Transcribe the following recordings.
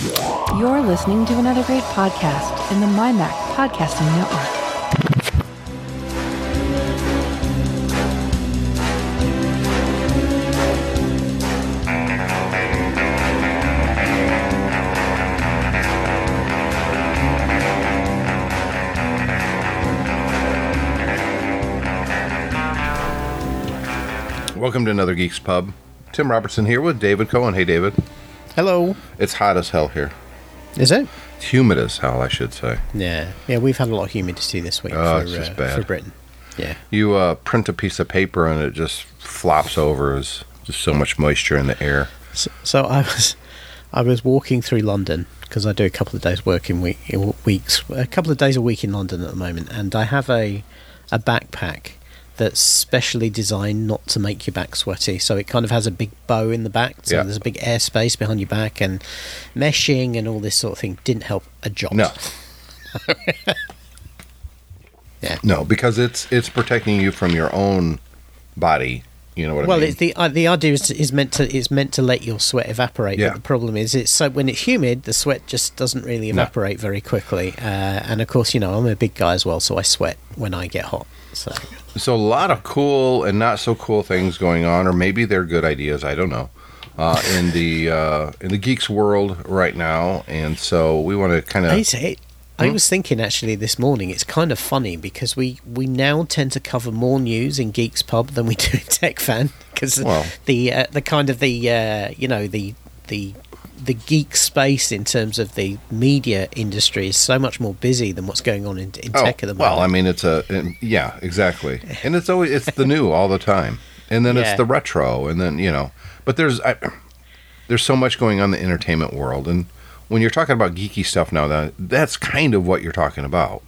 You're listening to another great podcast in the MyMac Podcasting Network. Welcome to another Geeks Pub. Tim Robertson here with David Cohen. Hey, David. Hello. It's hot as hell here. Is it? It's humid as hell, I should say. Yeah. Yeah, we've had a lot of humidity this week Oh, for, it's just uh, bad. for Britain. Yeah. You uh, print a piece of paper and it just flops over. There's just so much moisture in the air. So, so I was I was walking through London because I do a couple of days work in week, in weeks, a couple of days a week in London at the moment, and I have a a backpack that's specially designed not to make your back sweaty. So it kind of has a big bow in the back, so Yeah. there's a big airspace behind your back, and meshing and all this sort of thing didn't help a jot. No. Yeah. No, because it's it's protecting you from your own body. You know what Well, I mean? it's the uh, the idea is, is meant to is meant to let your sweat evaporate. Yeah. But the problem is, it's so when it's humid, the sweat just doesn't really No. evaporate very quickly. Uh, and of course, you know, I'm a big guy as well, so I sweat when I get hot. So So a lot of cool and not so cool things going on, or maybe they're good ideas. I don't know. Uh, in the uh, in the geeks world right now, and so we want to kind of say- I Hmm? was thinking actually this morning, it's kind of funny because we we now tend to cover more news in Geeks Pub than we do in Tech Fan because Well. the uh, the kind of the uh, you know the the the geek space in terms of the media industry is so much more busy than what's going on in, in oh, tech at the moment. Oh, well, I mean, it's a yeah, exactly, and it's always it's the new all the time, and then Yeah. it's the retro, and then you know, but there's I, there's so much going on in the entertainment world, and when you're talking about geeky stuff now, that that's kind of what you're talking about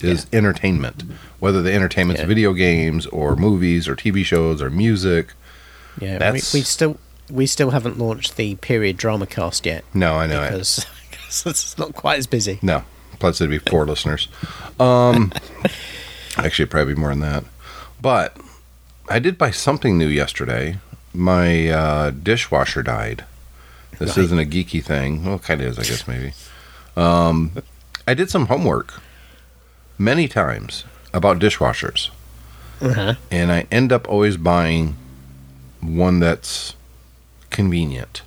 is entertainment, whether the entertainment's Yeah. video games or movies or TV shows or music. Yeah, That's- we, we still we still haven't launched the period drama cast yet No, I know it. because it's not quite as busy. No, plus it'd be four listeners. Um, actually, probably more than that. But I did buy something new yesterday. My uh, dishwasher died. This Right. isn't a geeky thing. Well, it kind of is, I guess, maybe. Um, I did some homework many times about dishwashers, Uh-huh. and I end up always buying one that's convenient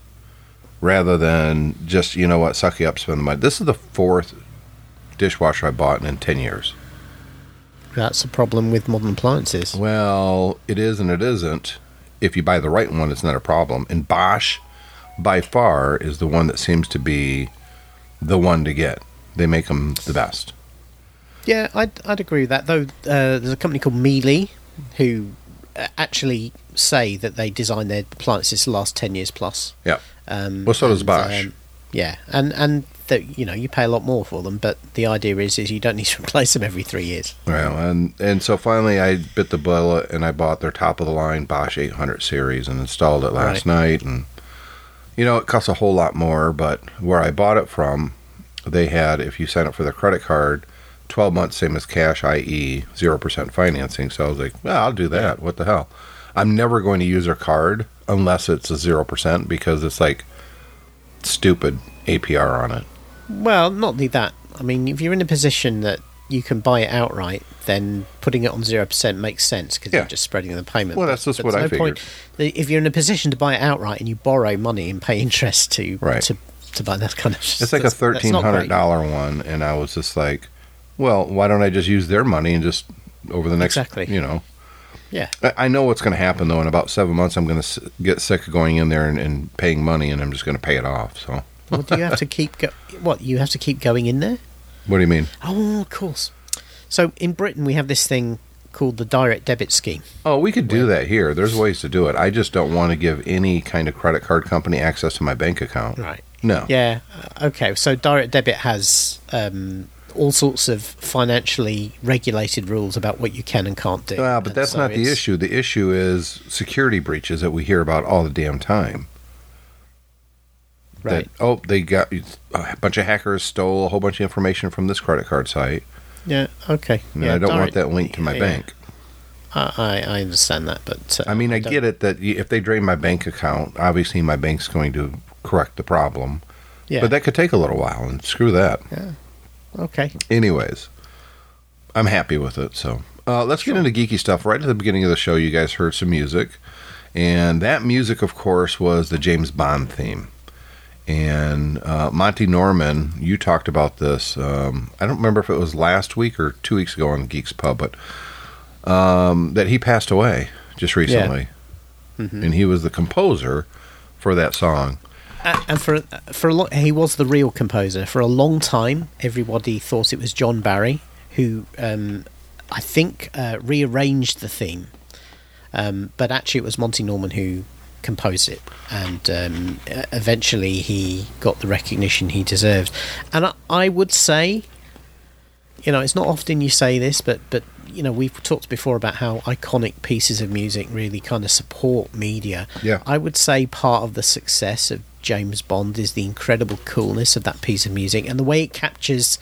rather than just, you know what, suck you up, spend the money. This is the fourth dishwasher I bought in 10 years. That's a problem with modern appliances. Well, it is and it isn't. If you buy the right one, it's not a problem. And Bosch, by far, is the one that seems to be the one to get. They make them the best. Yeah, I'd I'd agree with that. Though uh, there's a company called Miele who uh, actually say that they design their appliances to last ten years plus. Yeah. Um, Well, so does Bosch. um, yeah, and and that you know you pay a lot more for them, but the idea is is you don't need to replace them every three years. Well, and and so finally I bit the bullet and I bought their top of the line Bosch 800 series and installed it last night and you know it costs a whole lot more but where I bought it from they had if you sign up for their credit card 12 months same as cash i.e. 0% financing so I was like well I'll do that what the hell I'm never going to use their card unless it's a 0% because it's like stupid APR on it Well, not only that. I mean, if you're in a position that you can buy it outright, then putting it on zero percent makes sense because Yeah. you're just spreading the payment. Well, that's just But what I no point- If you're in a position to buy it outright and you borrow money and pay interest to Right. to to buy that kind of, It's like a thirteen hundred dollar one, and I was just like, "Well, why don't I just use their money and just over the next, Exactly. you know?" Yeah, I, I know what's going to happen though. In about seven months, I'm going to s- get sick of going in there and, and paying money, and I'm just going to pay it off. So, well, do you have to keep go- what you have to keep going in there? what do you mean? Oh, of course. So in Britain, we have this thing called the direct debit scheme. Oh, we could do that here. There's ways to do it. I just don't want to give any kind of credit card company access to my bank account. Right. No. Yeah. uh, Okay. So direct debit has um, all sorts of financially regulated rules about what you can and can't do. Well, but And that's so not the issue. The issue is security breaches that we hear about all the damn time. Right. That oh, they got a bunch of hackers stole a whole bunch of information from this credit card site, Yeah. Okay. and yeah, I don't want direct- that linked to my yeah, bank. I, I I understand that, but uh, I mean, I don't- get it that if they drain my bank account, obviously my bank's going to correct the problem. Yeah. But that could take a little while, and screw that. Okay. Anyways, I'm happy with it. So uh, let's get into geeky stuff. Right at the beginning of the show, you guys heard some music, and that music, of course, was the James Bond theme. And uh, Monty Norman, you talked about this. Um, I don't remember if it was last week or two weeks ago on Geeks Pub, but um, that he passed away just recently, and he was the composer for that song. A- and for for a long, he was the real composer. For a long time, everybody thought it was John Barry who, um, I think, uh, rearranged the theme. Um, but actually, it was Monty Norman who composed it, and um, eventually he got the recognition he deserved. And I, I would say, you know, it's not often you say this, but but you know, we've talked before about how iconic pieces of music really kind of support media. Yeah. I would say part of the success of James Bond is the incredible coolness of that piece of music and the way it captures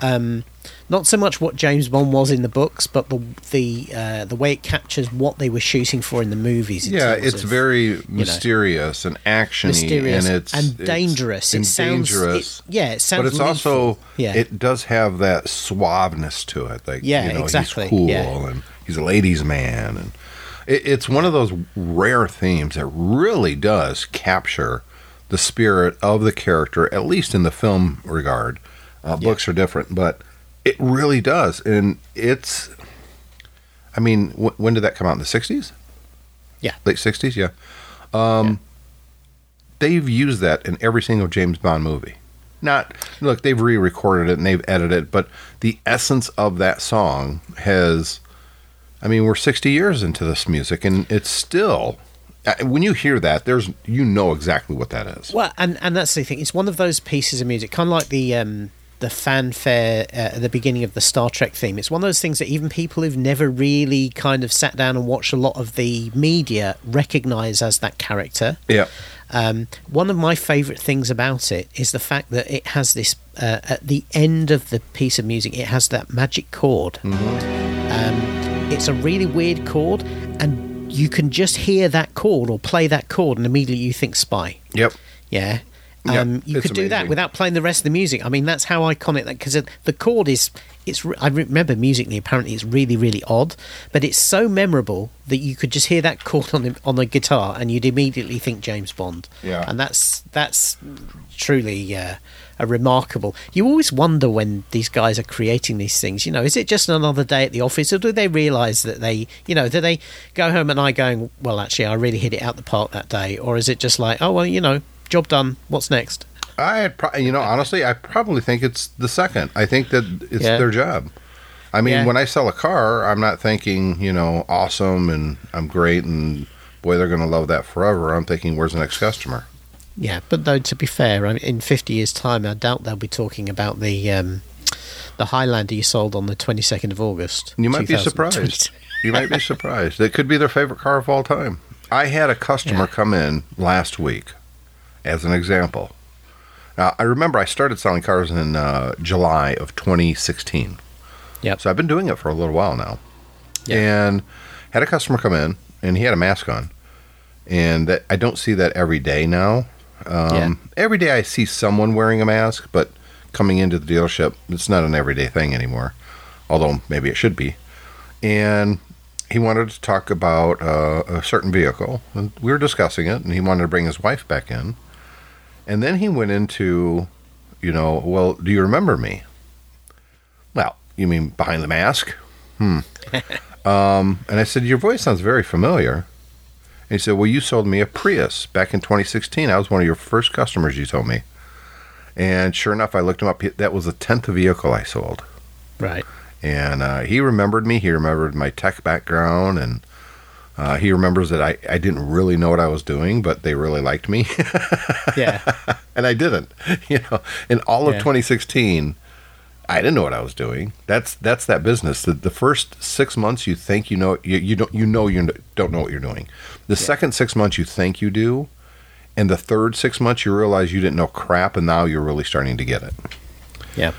um, not so much what James Bond was in the books, but the the uh, the way it captures what they were shooting for in the movies. Yeah, it's of very mysterious and actiony, mysterious and it's and dangerous. it sounds, dangerous. It, yeah, it sounds. but it's lethal. also yeah, it does have that suaveness to it. Like Yeah, you know, exactly, He's cool yeah. and he's a ladies' man, and it, it's one of those rare themes that really does capture the spirit of the character, at least in the film regard. Uh, Yeah. Books are different, but it really does, and it's. I mean, wh- when did that come out in the '60s? Yeah. late '60s. Yeah. Um, They've used that in every single James Bond movie. Not look, they've re-recorded it and they've edited it, but the essence of that song has. I mean, we're 60 years into this music, and it's still. uh, When you hear that, there's you know exactly what that is. Well, and and that's the thing. It's one of those pieces of music, kind of like the um, the fanfare at the beginning of the Star Trek theme. It's one of those things that even people who've never really kind of sat down and watched a lot of the media recognize as that character. Yeah, Um, one of my favourite things about it is the fact that it has this uh, at the end of the piece of music. It has that magic chord. Um, it's a really weird chord, and you can just hear that chord or play that chord, and immediately you think spy. yep. Yeah. Um, you could do that without playing the rest of the music. I mean, that's how iconic that because the chord is. It's. I remember musically. Apparently, it's really, really odd, but it's so memorable that you could just hear that chord on the on the guitar, and you'd immediately think James Bond. Yeah. and that's that's truly uh, a remarkable. You always wonder when these guys are creating these things. You know, is it just another day at the office, or do they realise that they, you know, do they go home and I going, well, actually, I really hit it out the park that day, or is it just like, oh well, you know, job done. What's next? I pro- you know, honestly, I probably think it's the second. I think that it's Yeah. their job. I mean, Yeah. when I sell a car, I'm not thinking, you know, awesome and I'm great and boy, they're going to love that forever. I'm thinking, where's the next customer? Yeah, but though to be fair, I mean, in fifty years' time, I doubt they'll be talking about the um, the Highlander you sold on the twenty second of August. You might be surprised. You might be surprised. It could be their favorite car of all time. I had a customer Yeah. come in last week, as an example. Now, I remember I started selling cars in uh, July of 2016. Yep. So I've been doing it for a little while now. Yeah. And had a customer come in, and he had a mask on. And that I don't see that every day now. Um, Yeah. Every day I see someone wearing a mask, but coming into the dealership, it's not an everyday thing anymore. Although maybe it should be. And he wanted to talk about uh, a certain vehicle, and we were discussing it, and he wanted to bring his wife back in. And then he went into, you know, well, do you remember me? Well, you mean behind the mask? Hmm. um, and I said, your voice sounds very familiar. And he said, well, you sold me a Prius back in 2016. I was one of your first customers, you told me. And sure enough, I looked him up. That was the 10th vehicle I sold. Right. And uh, he remembered me. He remembered my tech background. And uh, he remembers that I, I didn't really know what I was doing, but they really liked me. Yeah. and I didn't. You know, in all of Yeah. 2016, I didn't know what I was doing. That's that's that business. The, the first six months, you think you know you, you don't you know you don't know what you're doing. The second six months, you think you do, and the third six months, you realize you didn't know crap, and now you're really starting to get it. yeah.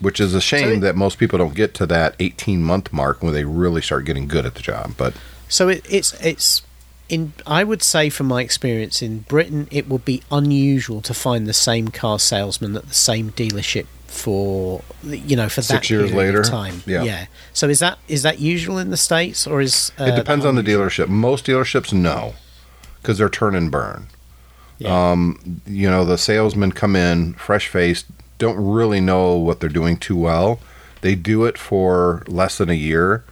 Which is a shame So it- that most people don't get to that 18 month mark when they really start getting good at the job. But So it, it's it's in I would say from my experience in Britain, it would be unusual to find the same car salesman at the same dealership for you know for Six years later? time. Yeah. So is that is that usual in the states or is uh, it depends on the dealership. Most dealerships, no, because they're turn and burn. Yeah. Um, you know, the salesmen come in fresh faced, don't really know what they're doing too well. They do it for less than a year,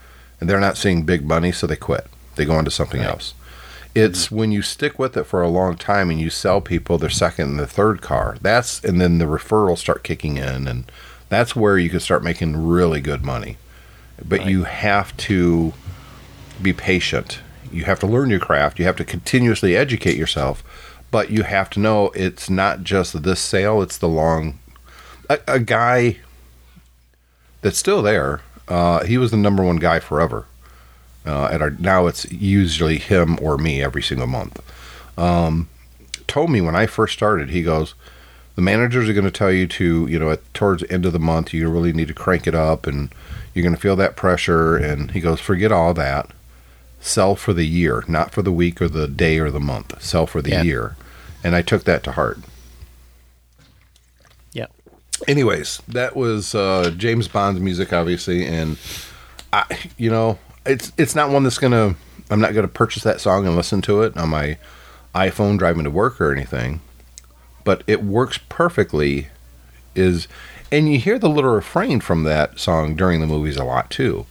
and they're not seeing big money, so they quit. They go on to something Right. else. It's when you stick with it for a long time and you sell people their second and their third car. That's and then the referrals start kicking in, and that's where you can start making really good money. But Right. you have to be patient. You have to learn your craft. You have to continuously educate yourself. But you have to know it's not just this sale, it's the long. A, a guy that's still there, uh, he was the number one guy forever. Uh, at our now it's usually him or me every single month. Um, told me when I first started, he goes, the managers are going to tell you to, you know, at, towards the end of the month, you really need to crank it up and you're going to feel that pressure. And he goes, forget all that. Sell for the year, not for the week or the day or the month. Sell for the Yeah. year. And I took that to heart. Yeah. Anyways, that was uh, James Bond's music, obviously, and I, you know, it's it's not one that's gonna. I'm not gonna purchase that song and listen to it on my iPhone driving to work or anything, but it works perfectly. Is and you hear the little refrain from that song during the movies a lot too.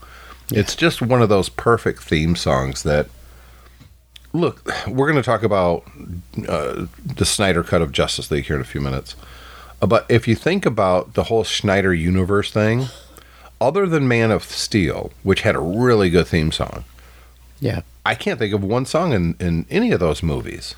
It's just one of those perfect theme songs that. Look, we're going to talk about uh, the Snyder cut of Justice League here in a few minutes. Uh, But if you think about the whole Snyder universe thing, other than Man of Steel, which had a really good theme song, Yeah. I can't think of one song in, in any of those movies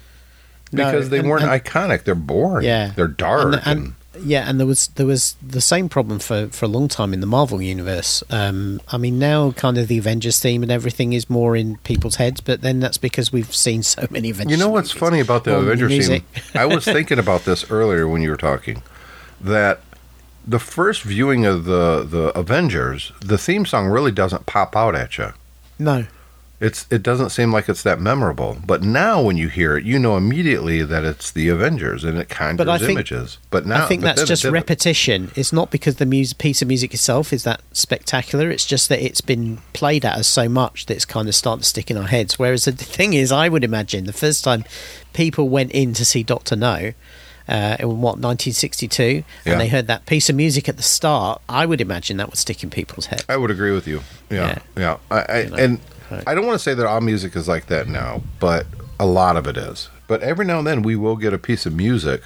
No, because they and- weren't and- iconic. They're boring. Yeah, they're dark. And, and- yeah, and there was there was the same problem for, for a long time in the Marvel universe. Um, I mean, now kind of the Avengers theme and everything is more in people's heads, but then that's because we've seen so many Avengers. You know what's movies. funny about the Avengers scene? I was thinking about this earlier when you were talking. That the first viewing of the the Avengers, the theme song really doesn't pop out at you. No, It's it doesn't seem like it's that memorable. But now when you hear it, you know immediately that it's the Avengers and it conjures But think- images. But now I think that's it just didn't. repetition. It's not because the music, piece of music itself is that spectacular. It's just that it's been played at us so much that it's kind of starting to stick in our heads. Whereas the thing is, I would imagine the first time people went in to see Doctor No. Uh, in what 1962, Yeah. and they heard that piece of music at the start. I would imagine that would stick in people's heads. I would agree with you. Yeah, yeah. I, I, You know, and right. I don't want to say that all music is like that now, but a lot of it is. But every now and then we will get a piece of music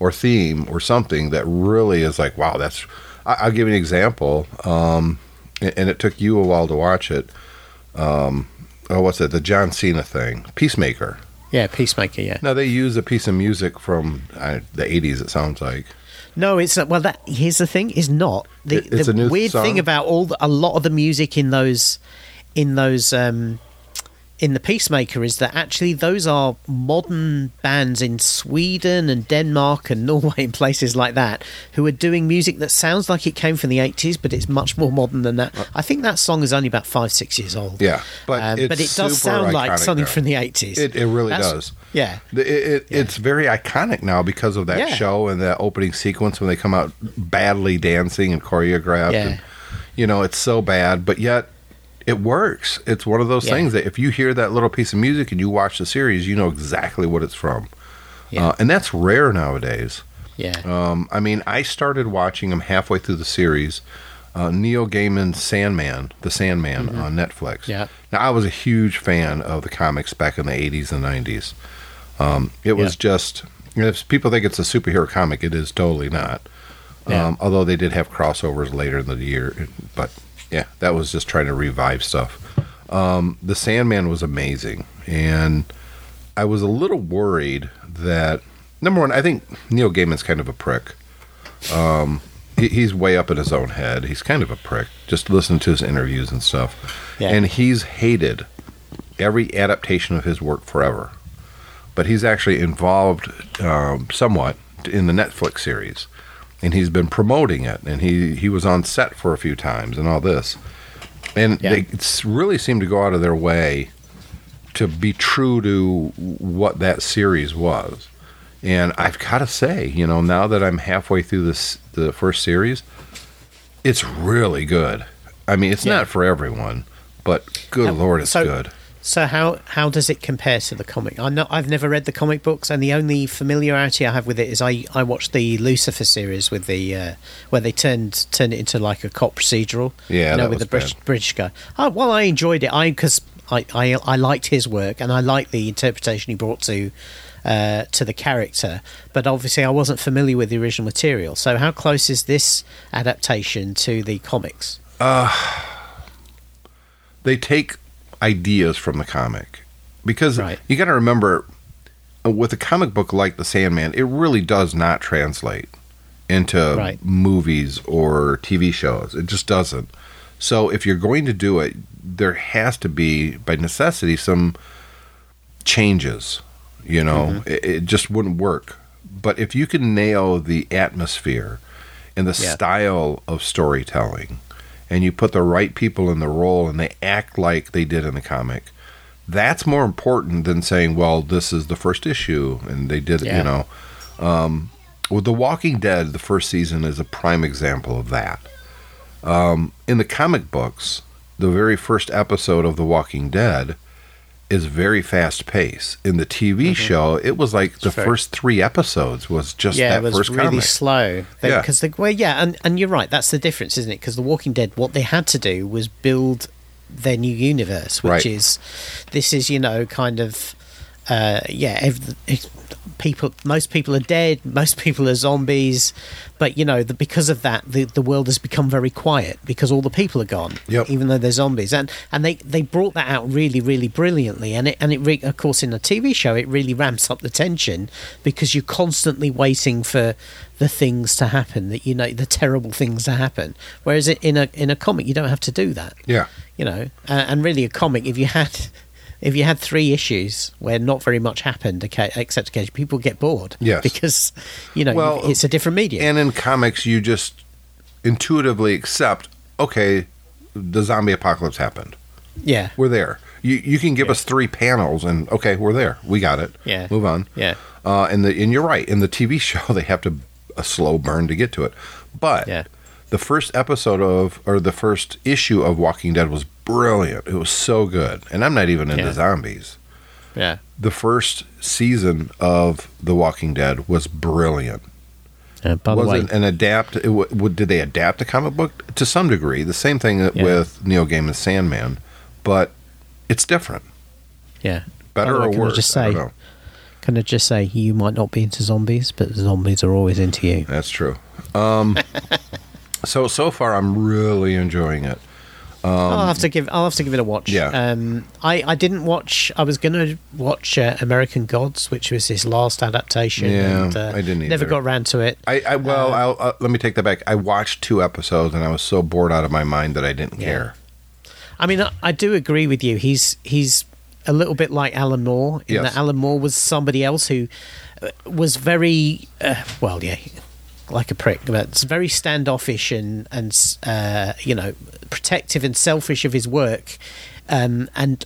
or theme or something that really is like, wow, that's. I, I'll give you an example, um, and, and it took you a while to watch it. Um, oh, what's it? The John Cena thing, Peacemaker. Yeah, Peacemaker. Yeah. Now they use a piece of music from uh, the '80s. It sounds like. No, it's not. Well, that here's the thing: is not the, It- it's the a new weird song? thing about all the, a lot of the music in those in those um, in the Peacemaker is that actually those are modern bands in Sweden and Denmark and Norway and places like that who are doing music that sounds like it came from the 80s, but it's much more modern than that. I think that song is only about five six years old. Yeah, but Um, but it does sound like something now. from the 80s. It, it really That's- does. Yeah. It, it, It's very iconic now because of that Yeah. show and that opening sequence when they come out badly dancing and choreographed. Yeah. And, you know, it's so bad, but yet it works. It's one of those Yeah. things that if you hear that little piece of music and you watch the series, you know exactly what it's from. Yeah. Uh, and that's rare nowadays. Yeah. Um, I mean, I started watching them halfway through the series. Uh, Neil Gaiman's Sandman, The Sandman on Netflix. Mm-hmm. Yeah. Now, I was a huge fan of the comics back in the 80s and 90s. Um, it was just, if people think it's a superhero comic, it is totally not. Yeah. Um, although they did have crossovers later in the year. But yeah, that was just trying to revive stuff. Um, the Sandman was amazing. And I was a little worried that, number one, I think Neil Gaiman's kind of a prick. Um, he, he's way up in his own head. He's kind of a prick. Just listen to his interviews and stuff. Yeah. And he's hated every adaptation of his work forever. But he's actually involved um, somewhat in the Netflix series. And he's been promoting it. And he, he was on set for a few times and all this. And Yeah. they really seem to go out of their way to be true to what that series was. And I've got to say, you know, now that I'm halfway through this the first series, it's really good. I mean, it's Yeah. not for everyone, but good Um, lord, it's so- good. So how how does it compare to the comic? I know I've never read the comic books, and the only familiarity I have with it is I, I watched the Lucifer series with the uh, where they turned turned it into like a cop procedural. Yeah, you know, with the British. British guy. Oh, well, I enjoyed it. I because I, I I liked his work and I liked the interpretation he brought to. Uh, to the character, but obviously I wasn't familiar with the original material. So, how close is this adaptation to the comics? They take ideas from the comic because Right. you got to remember uh, with a comic book like The Sandman, it really does not translate into Right. movies or TV shows. It just doesn't. So if you're going to do it, there has to be, by necessity, some changes. You know, it, it just wouldn't work. But if you can nail the atmosphere and the Yeah. style of storytelling, and you put the right people in the role and they act like they did in the comic, that's more important than saying, well, this is the first issue and they did, Yeah. you know. Um, with The Walking Dead, the first season is a prime example of that. Um, in the comic books, the very first episode of The Walking Dead is very fast paced. In the TV show, it was like the Mm-hmm. first three episodes was just yeah, that it was first really comic. slow. Yeah. because the well, yeah, and and you're right. That's the difference, isn't it? Because The Walking Dead, what they had to do was build their new universe, which Right. is this is you know kind of uh, yeah, ev- people. Most people are dead. Most people are zombies. But you know, the, because of that, the the world has become very quiet because all the people are gone. Yep. Even though they're zombies, and and they they brought that out really really brilliantly, and it and it re- of course in a TV show it really ramps up the tension because you're constantly waiting for the things to happen that you know the terrible things to happen. Whereas in a in a comic you don't have to do that Yeah. you know uh, and really a comic if you had if you had three issues where not very much happened okay, except occasionally people get bored Yes. because you know Well, it's a different medium And in comics, you just intuitively accept, okay, the zombie apocalypse happened. yeah We're there. You you can give Yeah. us three panels, and okay, we're there. We got it. Yeah. Move on. yeah Uh, and the and you're right. In the TV show, they have to a slow burn to get to it. But Yeah. the first episode of or the first issue of Walking Dead was brilliant. It was so good. And I'm not even into Yeah. zombies. yeah The first season of The Walking Dead was brilliant. uh, by the was way it an adapt? It, w- w- did they adapt the comic book to some degree? The same thing Yeah. with Neil Gaiman's Sandman, but it's different. yeah Better By the way, or can I worse? just I don't say- know. can i just say you might not be into zombies but zombies are always into you That's true. Um, so so far, I'm really enjoying it. I'll have to give. I'll have to give it a watch. Um, Yeah. Um, I I didn't watch. I was going to watch uh, American Gods, which was his last adaptation. Yeah, and, uh, I didn't Never got around to it. I, I well, I'll, uh, let me take that back. I watched two episodes and I was so bored out of my mind that I didn't Yeah. care. I mean, I, I do agree with you. He's he's a little bit like Alan Moore in Yes. that Alan Moore was somebody else who uh, was very uh, well, yeah, like a prick, but it's very standoffish and and uh, you know protective and selfish of his work, um, and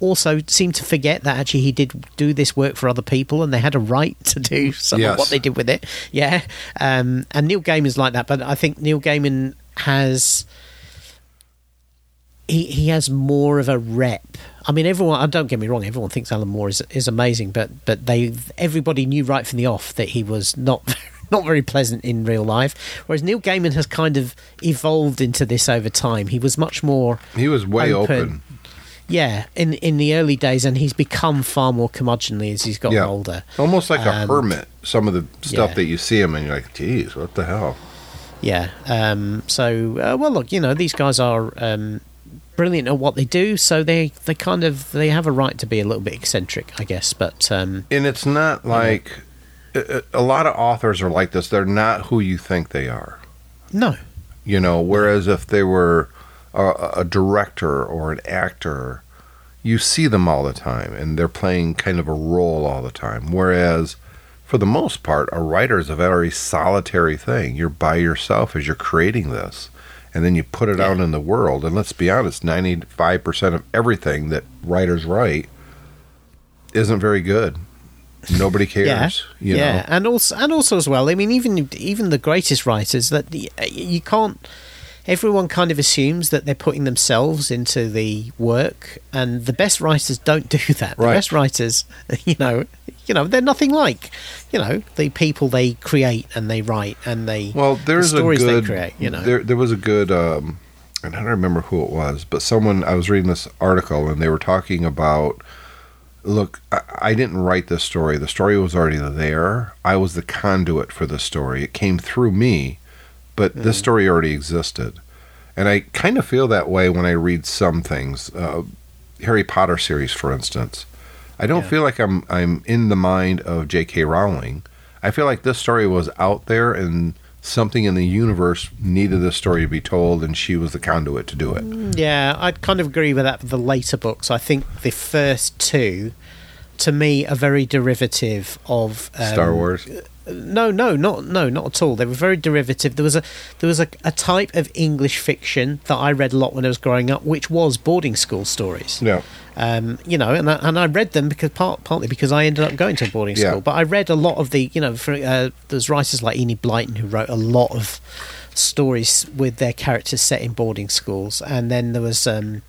also seemed to forget that actually he did do this work for other people and they had a right to do some Yes. of what they did with it. Yeah, um, and Neil Gaiman's like that, but I think Neil Gaiman has he he has more of a rep. I mean, everyone. uh, Don't get me wrong. Everyone thinks Alan Moore is is amazing, but but they everybody knew right from the off that he was not not very pleasant in real life. Whereas Neil Gaiman has kind of evolved into this over time. He was much more He was way Open. open. yeah in in the early days, and he's become far more curmudgeonly as he's gotten Yeah. older. Almost like a Um, hermit. Some of the stuff yeah. that you see him and you're like, geez, what the hell? Yeah. Um, so, uh, well, look, you know, these guys are um, brilliant at what they do, so they they kind of they have a right to be a little bit eccentric, I guess. But um, And it's not like a, lot of authors are like this. They're not who you think they are. no, You know, whereas if they were a, a director or an actor, you see them all the time and they're playing kind of a role all the time. Whereas for the most part, a writer is a very solitary thing. You're by yourself as you're creating this. And then you put it out in the world. And let's be honest, 95% of everything that writers write isn't very good. Nobody cares. yeah, yeah, know. and also and also as well. I mean, even even the greatest writers that the, you can't. Everyone kind of assumes that they're putting themselves into the work, and the best writers don't do that. The Right. best writers, you know, you know, they're nothing like, you know, the people they create and they write and they Well, there's the stories a good. they create. You know, there there was a good. Um, I don't remember who it was, but someone I was reading this article and they were talking about. Look, I, I didn't write this story. The story was already there. I was the conduit for the story. It came through me, but this story already existed, and I kind of feel that way when I read some things. Uh, Harry Potter series, for instance. I don't Yeah. feel like I'm I'm in the mind of J.K. Rowling. I feel like this story was out there and something in the universe needed this story to be told, and she was the conduit to do it. Yeah, I'd kind of agree with that for the later books. I think the first two, to me, are very derivative of um, Star Wars. No, no, not no, not at all. They were very derivative. There was a there was a, a type of English fiction that I read a lot when I was growing up, which was boarding school stories. Yeah. Um, you know, and I, and I read them because part, partly because I ended up going to a boarding Yeah. school. But I read a lot of the, you know, for, uh, there's writers like Enid Blyton who wrote a lot of stories with their characters set in boarding schools, and then there was um,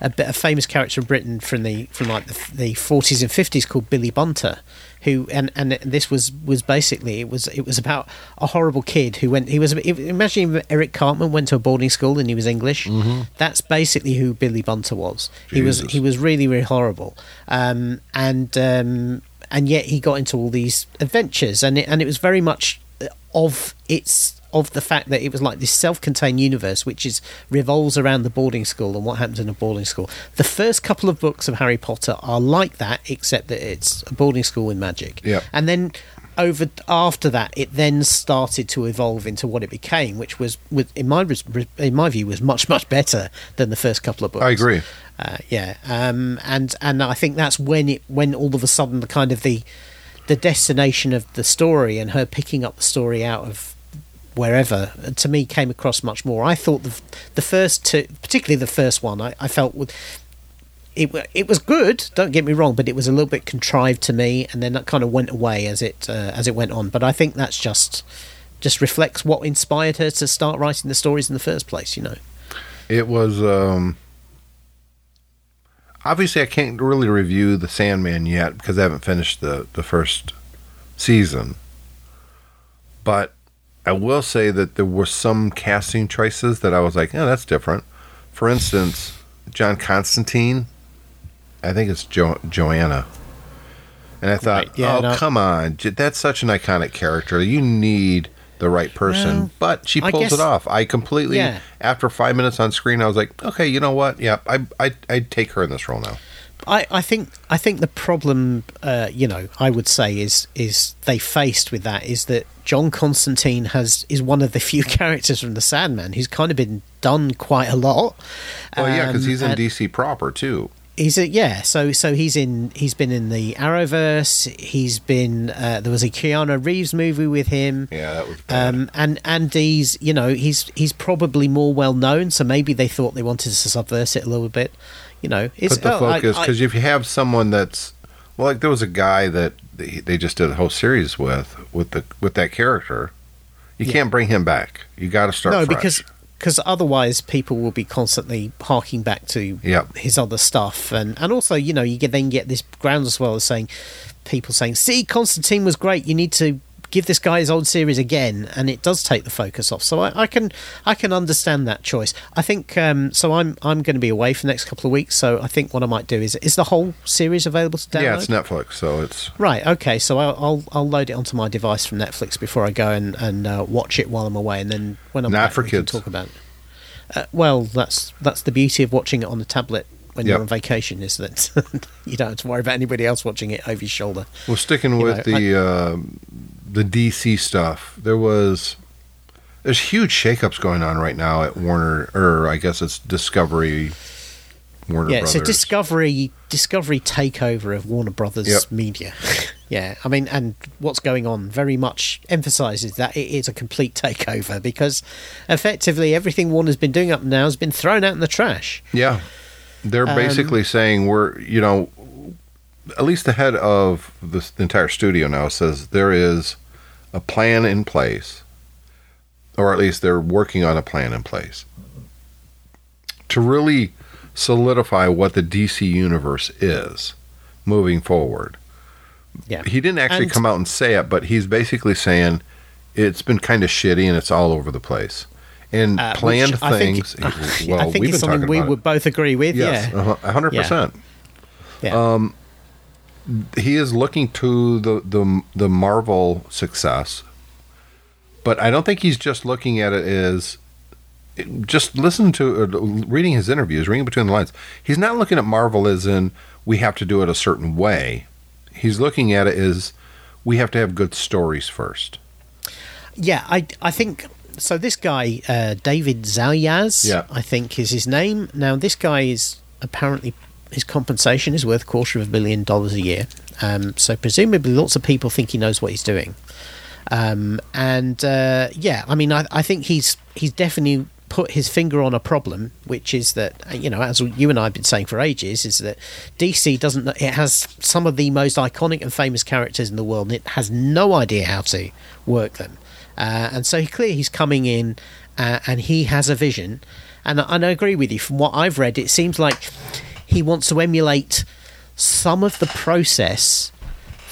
a, bit, a famous character in Britain from the from like the, the 40s and 50s called Billy Bunter, who and and this was was basically it was it was about a horrible kid who went he was imagine Eric Cartman went to a boarding school and he was English. That's basically who Billy Bunter was. He was he was really really horrible, um, and um, and yet he got into all these adventures, and it, and it was very much of its of the fact that it was like this self-contained universe which is revolves around the boarding school and what happens in a boarding school the first couple of books of harry potter are like that except that it's a boarding school with magic Yeah. and then over after that it then started to evolve into what it became which was with in my in my view was much much better than the first couple of books I agree. uh, yeah, um, and and I think that's when it when all of a sudden the kind of the the destination of the story and her picking up the story out of wherever to me came across much more. I thought the the first two, particularly the first one, I, I felt would. It, it was good. Don't get me wrong, but it was a little bit contrived to me, and then that kind of went away as it uh, as it went on. But I think that's just just reflects what inspired her to start writing the stories in the first place. You know. It was um obviously I can't really review the Sandman yet because I haven't finished the the first season. But I will say that there were some casting choices that I was like, "Yeah, that's different." For instance, John Constantine, I think it's jo- Johanna. And I thought, Right, yeah, "Oh, no. come on. That's such an iconic character. You need the right person." Well, but she pulls guess- it off. I completely Yeah. after five minutes on screen, I was like, okay, you know what? Yeah, I I I'd take her in this role now. I, I think I think the problem, uh, you know, I would say is is they faced with that is that John Constantine has is one of the few characters from the Sandman who's kind of been done quite a lot. Well, yeah, because Um, he's in and DC proper too. He's a, yeah, so so he's in he's been in the Arrowverse. He's been uh, there was a Keanu Reeves movie with him. Yeah, that was bad. Um, and and he's you know he's he's probably more well known, so maybe they thought they wanted to subvert it a little bit. You know, it's Put the focus because if you have someone that's well, like there was a guy that they, they just did a whole series with with the with that character. You Yeah. can't bring him back. You got to start. no fresh. because because otherwise people will be constantly harking back to Yep. his other stuff and and also you know you get then get this groundswell of saying people saying see constantine was great you need to give this guy his old series again and it does take the focus off so i, I can i can understand that choice i think um so i'm i'm going to be away for the next couple of weeks so i think what i might do is is the whole series available to download yeah, it's Netflix, so it's Right. Okay. So I'll, I'll I'll load it onto my device from Netflix before I go and and uh, watch it while I'm away, and then when I'm Not back, for we can talk about it. Uh, well, that's that's the beauty of watching it on the tablet when Yep. you're on vacation is that you don't have to worry about anybody else watching it over your shoulder. well sticking You with know, the uh, the DC stuff. There was there's huge shakeups going on right now at Warner, or I guess it's Discovery. Warner yeah. Brothers. So Discovery Discovery takeover of Warner Brothers Yep. Media. yeah. I mean, and what's going on very much emphasises that it is a complete takeover because effectively everything Warner's been doing up now has been thrown out in the trash. Yeah. They're Um, basically saying we're, you know, at least the head of the entire studio now says there is a plan in place, or at least they're working on a plan in place to really solidify what the DC universe is moving forward. Yeah. He didn't actually And- come out and say it, but he's basically saying it's been kind of shitty and it's all over the place. And Uh, planned which I think- things. I think it's something we would it. both agree with. Yes, Yeah. uh-huh, a hundred percent. yeah. Um, he is looking to the, the the Marvel success, but I don't think he's just looking at it as just listen to uh, reading his interviews, reading between the lines. He's not looking at Marvel as in we have to do it a certain way. He's looking at it as we have to have good stories first. Yeah, I I think so. This guy, uh, David Zaslav, Yeah. I think is his name. Now, this guy is apparently his compensation is worth a quarter of a billion dollars a year. Um, so presumably, lots of people think he knows what he's doing. Um, and uh, yeah, I mean, I, I think he's he's definitely put his finger on a problem, which is that uh, you know, as you and I have been saying for ages, is that DC doesn't. It has some of the most iconic and famous characters in the world, and it has no idea how to work them. Uh, and so he clearly he's coming in, uh, and he has a vision. And, I- and I agree with you. From what I've read, it seems like he wants to emulate some of the process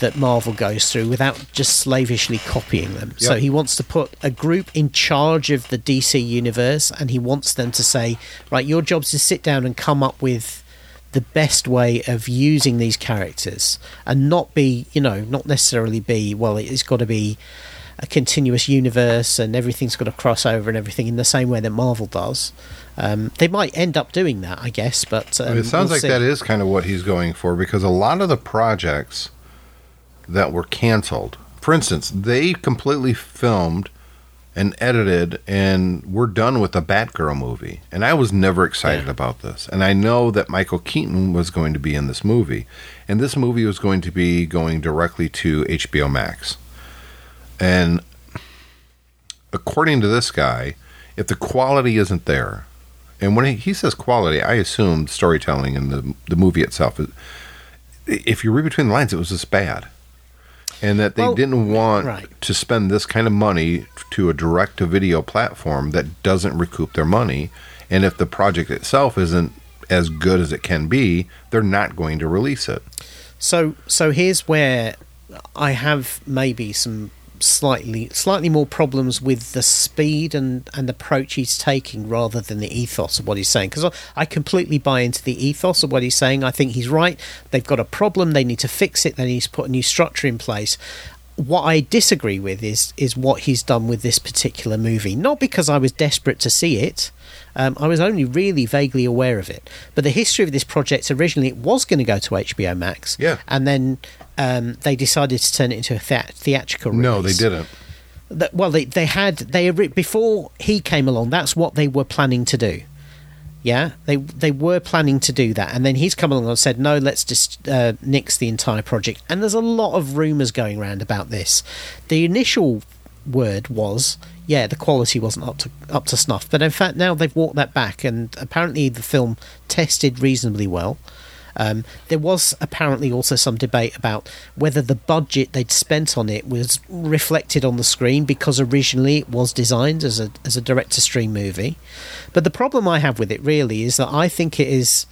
that Marvel goes through without just slavishly copying them. So he wants to put a group in charge of the DC universe and he wants them to say, right, your job is to sit down and come up with the best way of using these characters and not be, you know, not necessarily be, well, it's got to be a continuous universe and everything's got to cross over and everything in the same way that Marvel does. Um, they might end up doing that, I guess, but um, it sounds we'll like see. that is kind of what he's going for because a lot of the projects that were canceled, for instance, they completely filmed and edited and we're done with the Batgirl movie. And I was never excited Yeah. about this. And I know that Michael Keaton was going to be in this movie. And this movie was going to be going directly to HBO Max. And according to this guy, if the quality isn't there, and when he, he says quality, I assume storytelling and the the movie itself. If you read between the lines, it was just bad, and that they Well, didn't want right. to spend this kind of money to a direct to video platform that doesn't recoup their money. And if the project itself isn't as good as it can be, they're not going to release it. So so here's where I have maybe some slightly slightly more problems with the speed and, and approach he's taking rather than the ethos of what he's saying because I, I completely buy into the ethos of what he's saying. I think he's right. They've got a problem. They need to fix it. They need to put a new structure in place. What I disagree with is is what he's done with this particular movie. Not because I was desperate to see it. Um, I was only really vaguely aware of it. But the history of this project originally it was going to go to HBO Max. Yeah. And then um, they decided to turn it into a thea- theatrical release. No, they didn't. That- well, they they had they before he came along. That's what they were planning to do. Yeah, they they were planning to do that, and then he's come along and said, "No, let's just uh, nix the entire project." And there's a lot of rumours going around about this. The initial word was, "Yeah, the quality wasn't up to up to snuff," but in fact now they've walked that back, and apparently the film tested reasonably well. Um, there was apparently also some debate about whether the budget they'd spent on it was reflected on the screen because originally it was designed as a as a direct to stream movie. But the problem I have with it really is that I think it is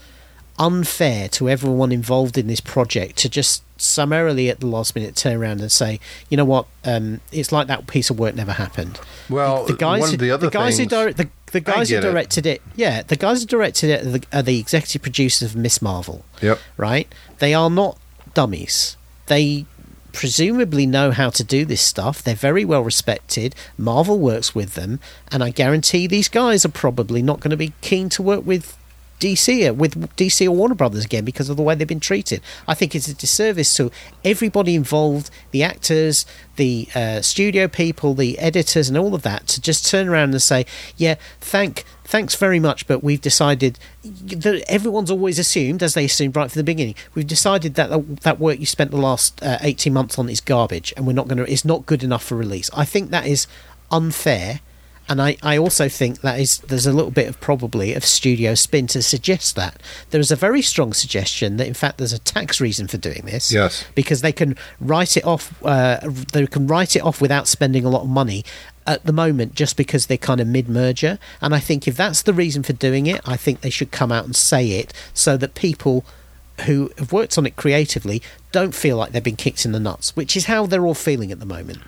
unfair to everyone involved in this project to just summarily at the last minute turn around and say, you know what, um, it's like that piece of work never happened. Well, the guys, one who, of the other the guys things, who direct, the, the guys who get it. directed it. yeah, the guys who directed it are the, are the executive producers of Miss Marvel Yep. right? They are not dummies. They presumably know how to do this stuff. They're very well respected. Marvel works with them, and I guarantee these guys are probably not going to be keen to work with DC with DC or Warner Brothers again because of the way they've been treated. I think it's a disservice to everybody involved, the actors, the uh, studio people, the editors, and all of that to just turn around and say, "Yeah, thank." Thanks very much, but we've decided that everyone's always assumed, as they assumed right from the beginning, we've decided that that work you spent the last uh, eighteen months on is garbage, and we're not going to. It's not good enough for release. I think that is unfair and I, I also think that is there's a little bit of probably of studio spin to suggest that there is a very strong suggestion that in fact there's a tax reason for doing this. Yes. because they can write it off. Uh, they can write it off without spending a lot of money at the moment, just because they're kind of mid-merger. And I think if that's the reason for doing it, I think they should come out and say it so that people who have worked on it creatively don't feel like they've been kicked in the nuts, which is how they're all feeling at the moment.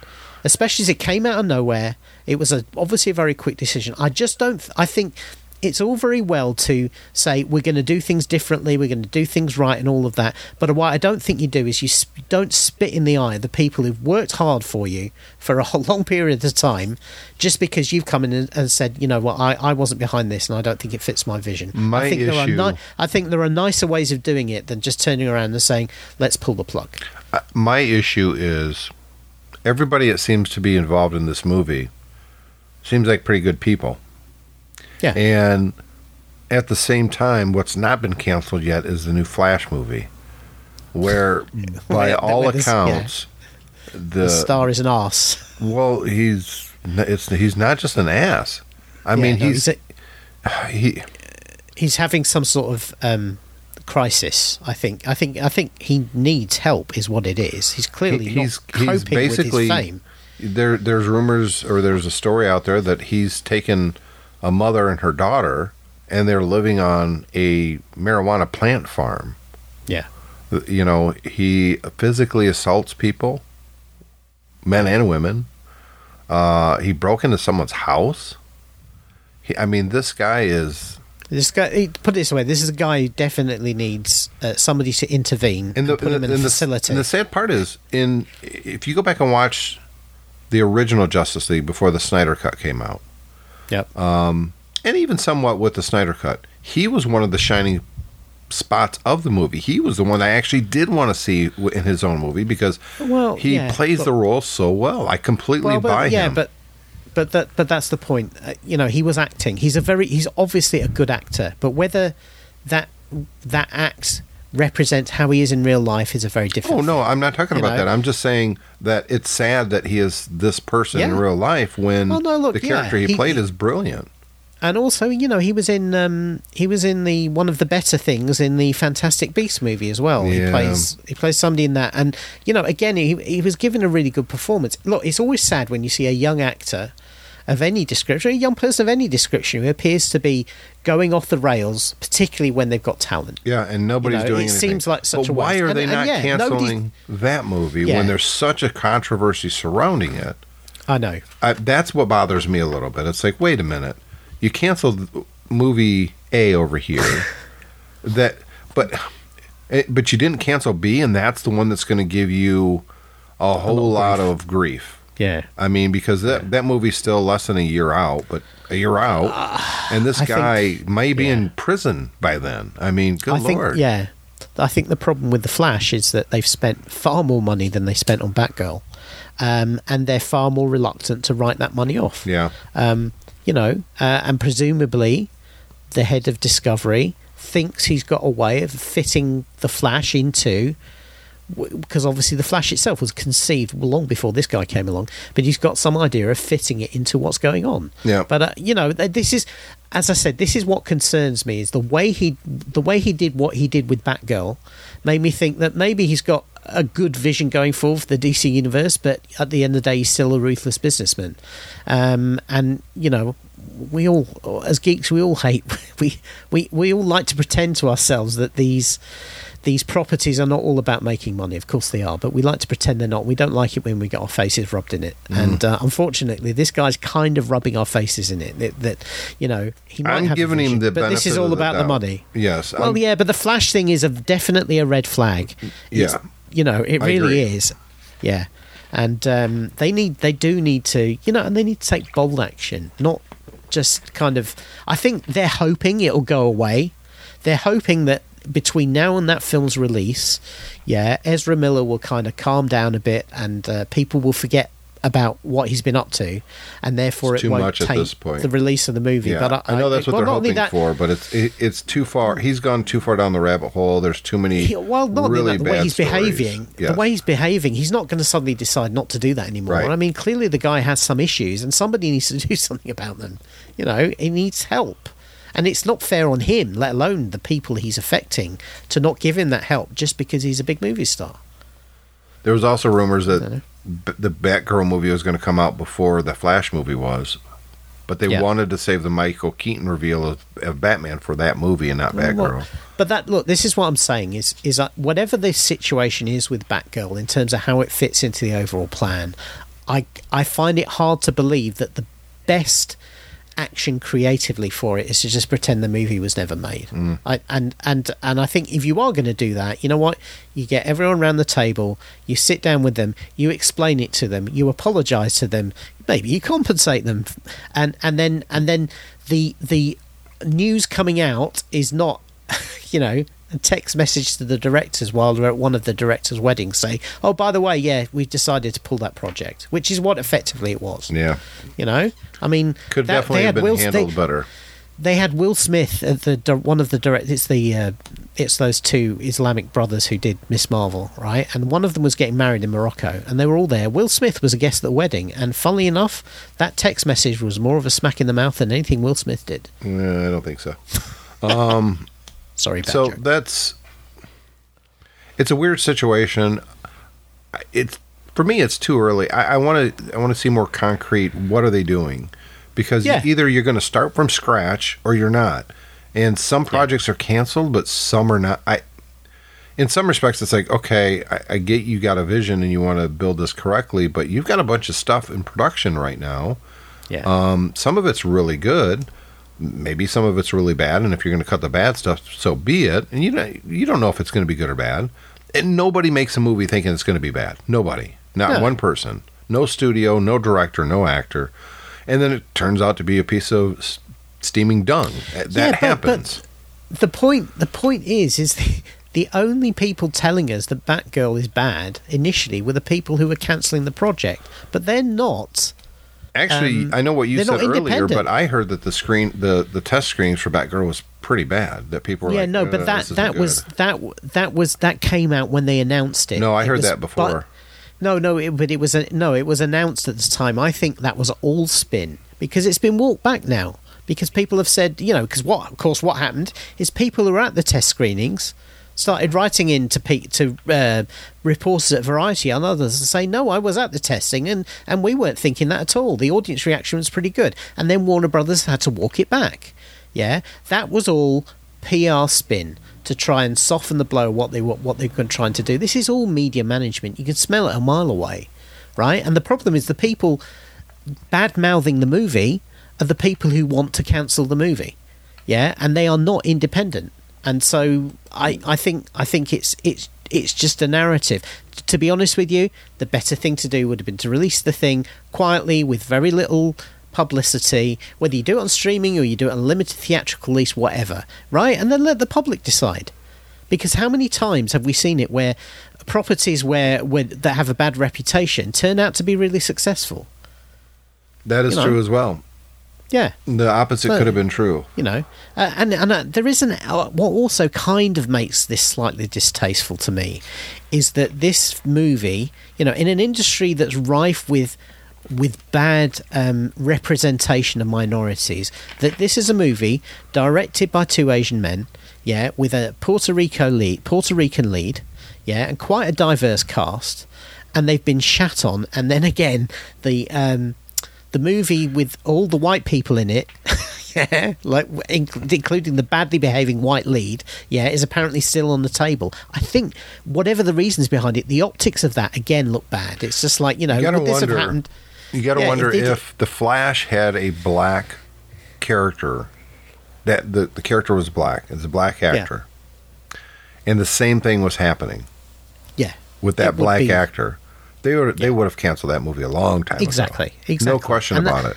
Especially as it came out of nowhere, it was a, obviously a very quick decision. I just don't. I think it's all very well to say we're going to do things differently, we're going to do things right, and all of that. But what I don't think you do is you sp- don't spit in the eye of the people who've worked hard for you for a long period of time, just because you've come in and, and said, you know what, I, I wasn't behind this, and I don't think it fits my vision. My I think there issue- are ni- I think there are nicer ways of doing it than just turning around and saying, let's pull the plug. Uh, My issue is everybody that seems to be involved in this movie seems like pretty good people. Yeah. And at the same time, what's not been canceled yet is the new Flash movie, where by all this- yeah. accounts, the, the star is an ass. well, he's it's he's not just an ass. I mean, Yeah, no, he's a- he he's having some sort of um, crisis. I think. I think. I think he needs help. Is what it is. He's clearly He- he's- not he's coping basically- with his fame. there there's rumors or there's a story out there that he's taken a mother and her daughter and they're living on a marijuana plant farm. Yeah. You know, he physically assaults people, men and women. Uh, he broke into someone's house. He, I mean, this guy is This guy. he- Put it this way. This is a guy who definitely needs uh, somebody to intervene and, and the, put him in a and the- facility. and the sad part is, in if you go back and watch the original Justice League before the Snyder Cut came out, yep. and even somewhat with the Snyder Cut, he was one of the shining spots of the movie. He was the one I actually did want to see in his own movie because Well, he yeah, plays but- the role so well. I completely well, but, buy yeah, him. but but that but that's the point. Uh, you know, he was acting. He's a very he's obviously a good actor, but whether that that act represents how he is in real life is a very different. Oh no, I'm not talking about know? that. I'm just saying that it's sad that he is this person in real life when Well, no, look, the character yeah, he, he- played is brilliant. and also you know he was in um, he was in the one of the better things in the Fantastic Beast movie as well. He Yeah. plays he plays somebody in that, and you know again he he was given a really good performance. Look, it's always sad when you see a young actor of any description, a young person of any description who appears to be going off the rails, particularly when they've got talent. Yeah, and nobody's know, doing it anything. seems like such but a why waste. are they and not yeah, canceling that movie Yeah. when there's such a controversy surrounding it? I know. I, that's what bothers me a little bit. It's like, wait a minute, you canceled movie A over here, that, but, eh, but you didn't cancel B, and that's the one that's going to give you a whole lot of grief. Yeah. I mean, because that that movie's still less than a year out, but a year out, and this I think- guy may be yeah. in prison by then. I mean, good I think yeah. I think the problem with the Flash is that they've spent far more money than they spent on Batgirl, um, and they're far more reluctant to write that money off. Yeah. Um, you know, uh, and presumably, the head of Discovery thinks he's got a way of fitting the Flash into. Because obviously the Flash itself was conceived long before this guy came along, but he's got some idea of fitting it into what's going on. Yeah. But uh, you know, this is, as I said, this is what concerns me is the way he, the way he did what he did with Batgirl, made me think that maybe he's got a good vision going forward for the DC universe, but at the end of the day, he's still a ruthless businessman. Um, and you know, we all, as geeks, we all hate, we we we all like to pretend to ourselves that these these properties are not all about making money. Of course they are, but we like to pretend they're not. We don't like it when we get our faces rubbed in it. Mm. And uh, unfortunately, this guy's kind of rubbing our faces in it. That, that you know, he might I'm have giving him vision, the but this is all of the about the money. Yes. Well, I'm- yeah, but the Flash thing is a, definitely a red flag. It's- Yeah. you know, it I really agree. is. Yeah, and um, they need, they do need to, you know, and they need to take bold action, not just kind of. I think they're hoping it'll go away. They're hoping that between now and that film's release, yeah, Ezra Miller will kind of calm down a bit, and uh, people will forget about what he's been up to, and therefore It's it too won't much at this point. the release of the movie. Yeah, but I, I, know that's what well, they're hoping that, for, but it's it, it's too far. He's gone too far down the rabbit hole. There's too many He- well, not really that, the way he's stories. behaving, Yes. the way he's behaving, he's not going to suddenly decide not to do that anymore. Right. I mean, clearly the guy has some issues, and somebody needs to do something about them. You know, he needs help, and it's not fair on him, let alone the people he's affecting, to not give him that help just because he's a big movie star. There was also rumors that B- the Batgirl movie was going to come out before the Flash movie was, but they Yeah. wanted to save the Michael Keaton reveal of, of Batman for that movie and not Batgirl. Well, but that look, this is what I'm saying is is that whatever this situation is with Batgirl in terms of how it fits into the overall plan, I I find it hard to believe that the best action creatively for it is to just pretend the movie was never made. Mm. I, and and and I think if you are going to do that, you know what? You get everyone around the table, you sit down with them, you explain it to them, you apologize to them, maybe you compensate them, and and then and then the the news coming out is not, you know. A text message to the directors while they're at one of the directors' weddings say, "Oh, by the way, yeah, we decided to pull that project," which is what effectively it was. Yeah, You know, I mean, could that- definitely they have been Will- handled they, better. they had Will Smith at the one of the direct. It's the uh, it's those two Islamic brothers who did Miss Marvel, right? And one of them was getting married in Morocco, and they were all there. Will Smith was a guest at the wedding, and funnily enough, that text message was more of a smack in the mouth than anything Will Smith did. Yeah, I don't think so. Sorry, bad so that's it's a weird situation. It's for me. It's too early. I want to. I want to see more concrete. What are they doing? Because Yeah. either you're going to start from scratch or you're not. And some projects are canceled, but some are not. I. In some respects, it's like okay, I, I get you got a vision and you want to build this correctly, but you've got a bunch of stuff in production right now. yeah, Um, some of it's really good. Maybe some of it's really bad, and if you're going to cut the bad stuff, so be it. And you don't, you don't know if it's going to be good or bad. And nobody makes a movie thinking it's going to be bad. Nobody, not No. one person, no studio, no director, no actor. And then it turns out to be a piece of s- steaming dung. Uh, that Yeah, but- happens. the point the point is is the, the only people telling us that Batgirl is bad initially were the people who were cancelling the project, but they're not. Actually, um, I know what you said earlier, but I heard that the screen, the the test screens for Batgirl was pretty bad. That people were yeah, like, no, "Uh, but that isn't that good." was that that was that came out when they announced it. No, I It heard was- that before. but- no, no, it, but it was a, no, it was announced at the time. I think that was all spin because it's been walked back now because people have said, you know, because what, of course, what happened is people who were at the test screenings started writing in to pe- to uh, reporters at Variety and others and say, no, I was at the testing and and we weren't thinking that at all. The audience reaction was pretty good, and then Warner Brothers had to walk it back. Yeah, that was all PR spin to try and soften the blow what they what, what they've been trying to do. This is all media management. You can smell it a mile away, right? And the problem is the people bad mouthing the movie are the people who want to cancel the movie. Yeah, and they are not independent. And so I, hmm. I think I think it's it's it's just a narrative. To be honest with you, the better thing to do would have been to release the thing quietly with very little publicity, whether you do it on streaming or you do it on limited theatrical release, whatever, right? And then let the public decide. Because how many times have we seen it where properties where, where that have a bad reputation turn out to be really successful? that is you know. true as well. Yeah, The opposite So- could have been true. you know, uh, and and uh, there is an uh, what also kind of makes this slightly distasteful to me is that this movie, you know, in an industry that's rife with with bad um, representation of minorities, that this is a movie directed by two Asian men, yeah, with a Puerto Rico lead, Puerto Rican lead, yeah, and quite a diverse cast, and they've been shat on, and then again the um, the movie with all the white people in it, yeah, like inc- including the badly behaving white lead, yeah, is apparently still on the table. I think whatever the reasons behind it, the optics of that again look bad. It's just like you know, You gotta would this wonder- have happened? You got to Yeah, wonder if if the Flash had a black character, that the, the character was black, it's a black actor, and the same thing was happening Yeah, with that black be- actor. They would they would have canceled that movie a long time Exactly, ago. exactly. No question And that- about it.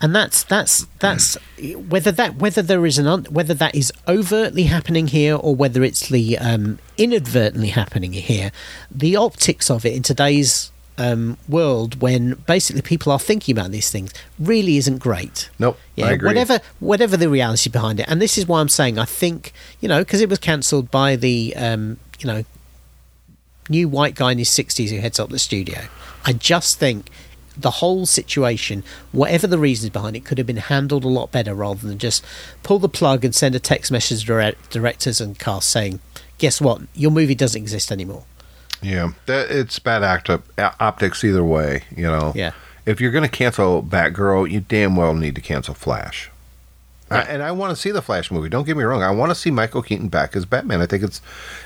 and that's that's that's whether that whether there is an un, whether that is overtly happening here or whether it's the um, inadvertently happening here. The optics of it in today's um, world when basically people are thinking about these things really isn't great. Nope. Yeah, I agree. whatever whatever the reality behind it, and this is why I'm saying I think you know because it was cancelled by the um, you know new white guy in his 60s who heads up the studio. I just think the whole situation, whatever the reasons behind it, could have been handled a lot better rather than just pull the plug and send a text message to direct- directors and cast saying, "Guess what? Your movie doesn't exist anymore." Yeah, it's bad act optics either way. You know. Yeah. If you're going to cancel Batgirl, you damn well need to cancel Flash. I, and I want to see the Flash movie. Don't get me wrong. I want to see Michael Keaton back as Batman. I think it's,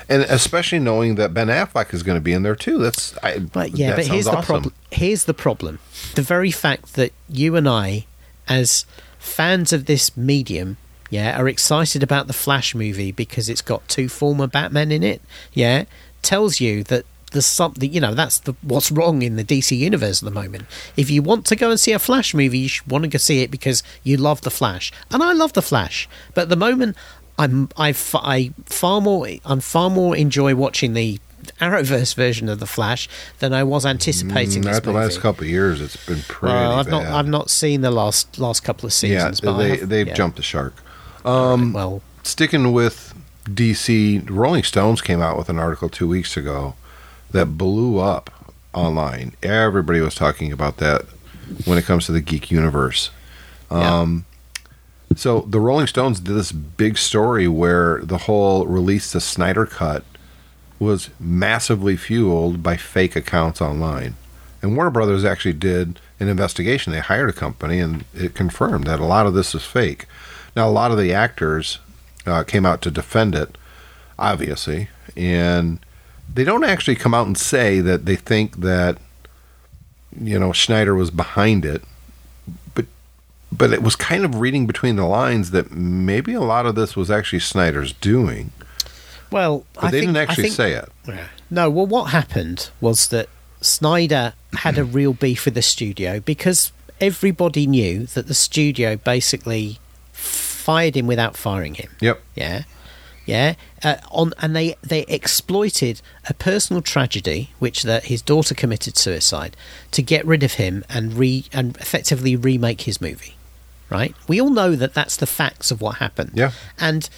and especially knowing that Ben Affleck is going to be in there too. That's I, But yeah, that but here's sounds the awesome. problem. Here's the problem: the very fact that you and I, as fans of this medium, yeah, are excited about the Flash movie because it's got two former Batmen in it. Yeah, tells you that there's something. You know, that's the what's wrong in the DC universe at the moment. If you want to go and see a Flash movie, you should want to go see it because you love the Flash, and I love the Flash. But at the moment, I'm I, I far more I'm far more enjoy watching the Arrowverse version of the Flash than I was anticipating. Not the last couple of years. It's been pretty Well, I've bad. not I've not seen the last last couple of yeah, seasons, but they have- they've yeah. jumped the shark. Um, Well, Sticking with DC, Rolling Stones came out with an article two weeks ago that blew up online. Everybody was talking about that when it comes to the geek universe. yeah. Um, So the Rolling Stones did this big story where the whole release the Snyder Cut was massively fueled by fake accounts online. And Warner Brothers actually did an investigation. They hired a company and it confirmed that a lot of this is fake. Now, a lot of the actors uh, came out to defend it, obviously, and they don't actually come out and say that they think that, you know, Snyder was behind it but but it was kind of reading between the lines that maybe a lot of this was actually Snyder's doing, well, but I they think, didn't I actually think- say it. No, well, what happened was that Snyder had a real beef with the studio because everybody knew that the studio basically fired him without firing him. Yep. Yeah, yeah. Uh, on and they they exploited a personal tragedy, which that his daughter committed suicide, to get rid of him and re and effectively remake his movie. Right. We all know that that's the facts of what happened. Yeah. And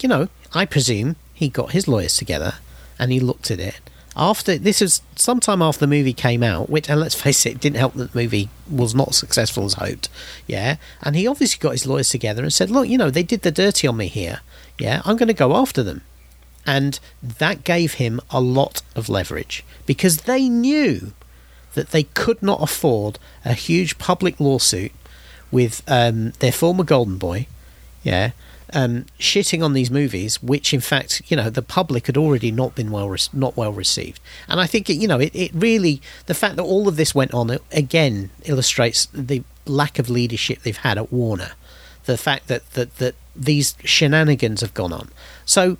you know, I presume he got his lawyers together and he looked at it. After this was sometime after the movie came out, which and let's face it, it didn't help that the movie was not successful as hoped. Yeah, and he obviously got his lawyers together and said, "Look, you know, they did the dirty on me here. Yeah, I'm going to go after them," and that gave him a lot of leverage because they knew that they could not afford a huge public lawsuit with um, their former golden boy, yeah, um, shitting on these movies, which in fact, you know, the public had already not been well, re- not well received. And I think, it, you know, it, it really, the fact that all of this went on again illustrates the lack of leadership they've had at Warner. The fact that, that, that these shenanigans have gone on. So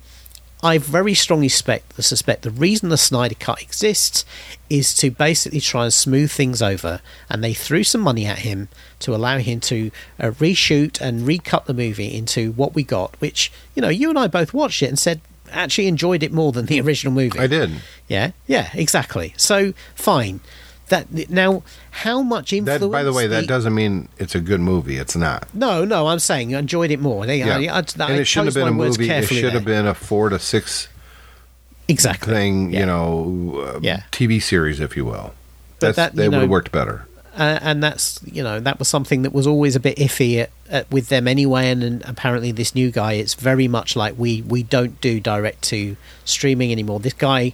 I very strongly suspect, suspect the reason the Snyder Cut exists is to basically try and smooth things over, and they threw some money at him to allow him to uh, reshoot and recut the movie into what we got. Which you know, you and I both watched it and said actually enjoyed it more than the original movie. I did. Yeah, yeah, exactly. So fine. That now, how much influence? That, by the way, that doesn't mean it's a good movie. It's not. No, no, I'm saying I enjoyed it more. They, Yeah. I, I, I and it shouldn't have been a movie. It should have been a four to six exactly thing, Yeah. you know, uh, Yeah. TV series, if you will. But That's, that, they would have worked better. uh, and that's you know that was something that was always a bit iffy at, at, with them anyway and, and apparently this new guy it's very much like we we don't do direct to streaming anymore this guy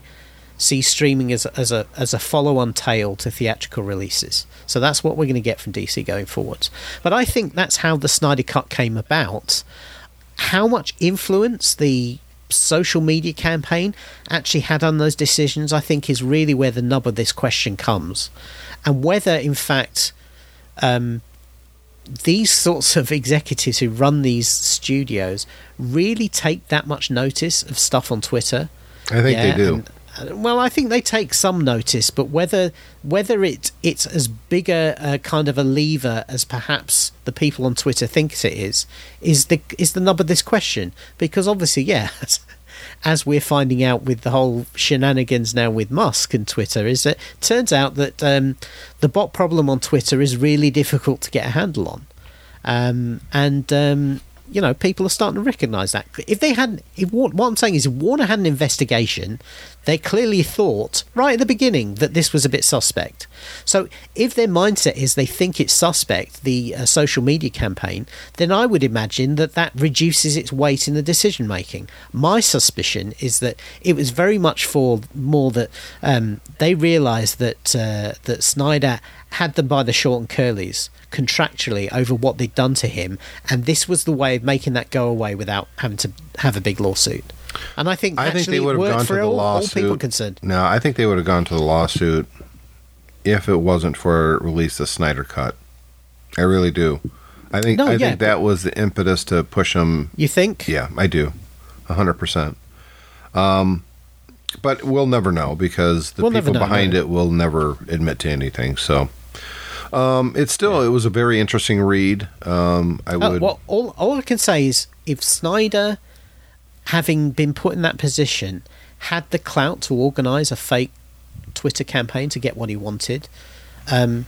sees streaming as, as a as a follow-on tail to theatrical releases so that's what we're going to get from DC going forwards but I think that's how the Snyder Cut came about how much influence the social media campaign actually had on those decisions, I think, is really where the nub of this question comes. And whether, in fact, um, these sorts of executives who run these studios really take that much notice of stuff on Twitter. I think they do. and- well, I think they take some notice, but whether whether it it's as big a, a kind of a lever as perhaps the people on Twitter think it is, is the is the nub of this question. Because obviously, yeah, as we're finding out with the whole shenanigans now with Musk and Twitter, is that it turns out that um, the bot problem on Twitter is really difficult to get a handle on. Um, and um, you know, people are starting to recognise that. If they hadn't, if, what I'm saying is, Warner had an investigation, they clearly thought right at the beginning that this was a bit suspect. So, if their mindset is they think it's suspect, the uh, social media campaign, then I would imagine that that reduces its weight in the decision making. My suspicion is that it was very much for more that um, they realised that uh, that Snyder had them by the short and curlies contractually over what they'd done to him, and this was the way of making that go away without having to have a big lawsuit. And I think I think they would have gone to the all, lawsuit. all people concerned. No, I think they would have gone to the lawsuit if it wasn't for release of Snyder Cut. I really do. I think No, I yeah, think that was the impetus to push them. You think? Yeah, I do, hundred percent. Um, but we'll never know because the We'll people know, behind no. it will never admit to anything. So, um, it's still it was a very interesting read. Um, I Uh, would. well, all, all I can say is if Snyder, having been put in that position, had the clout to organise a fake Twitter campaign to get what he wanted, um,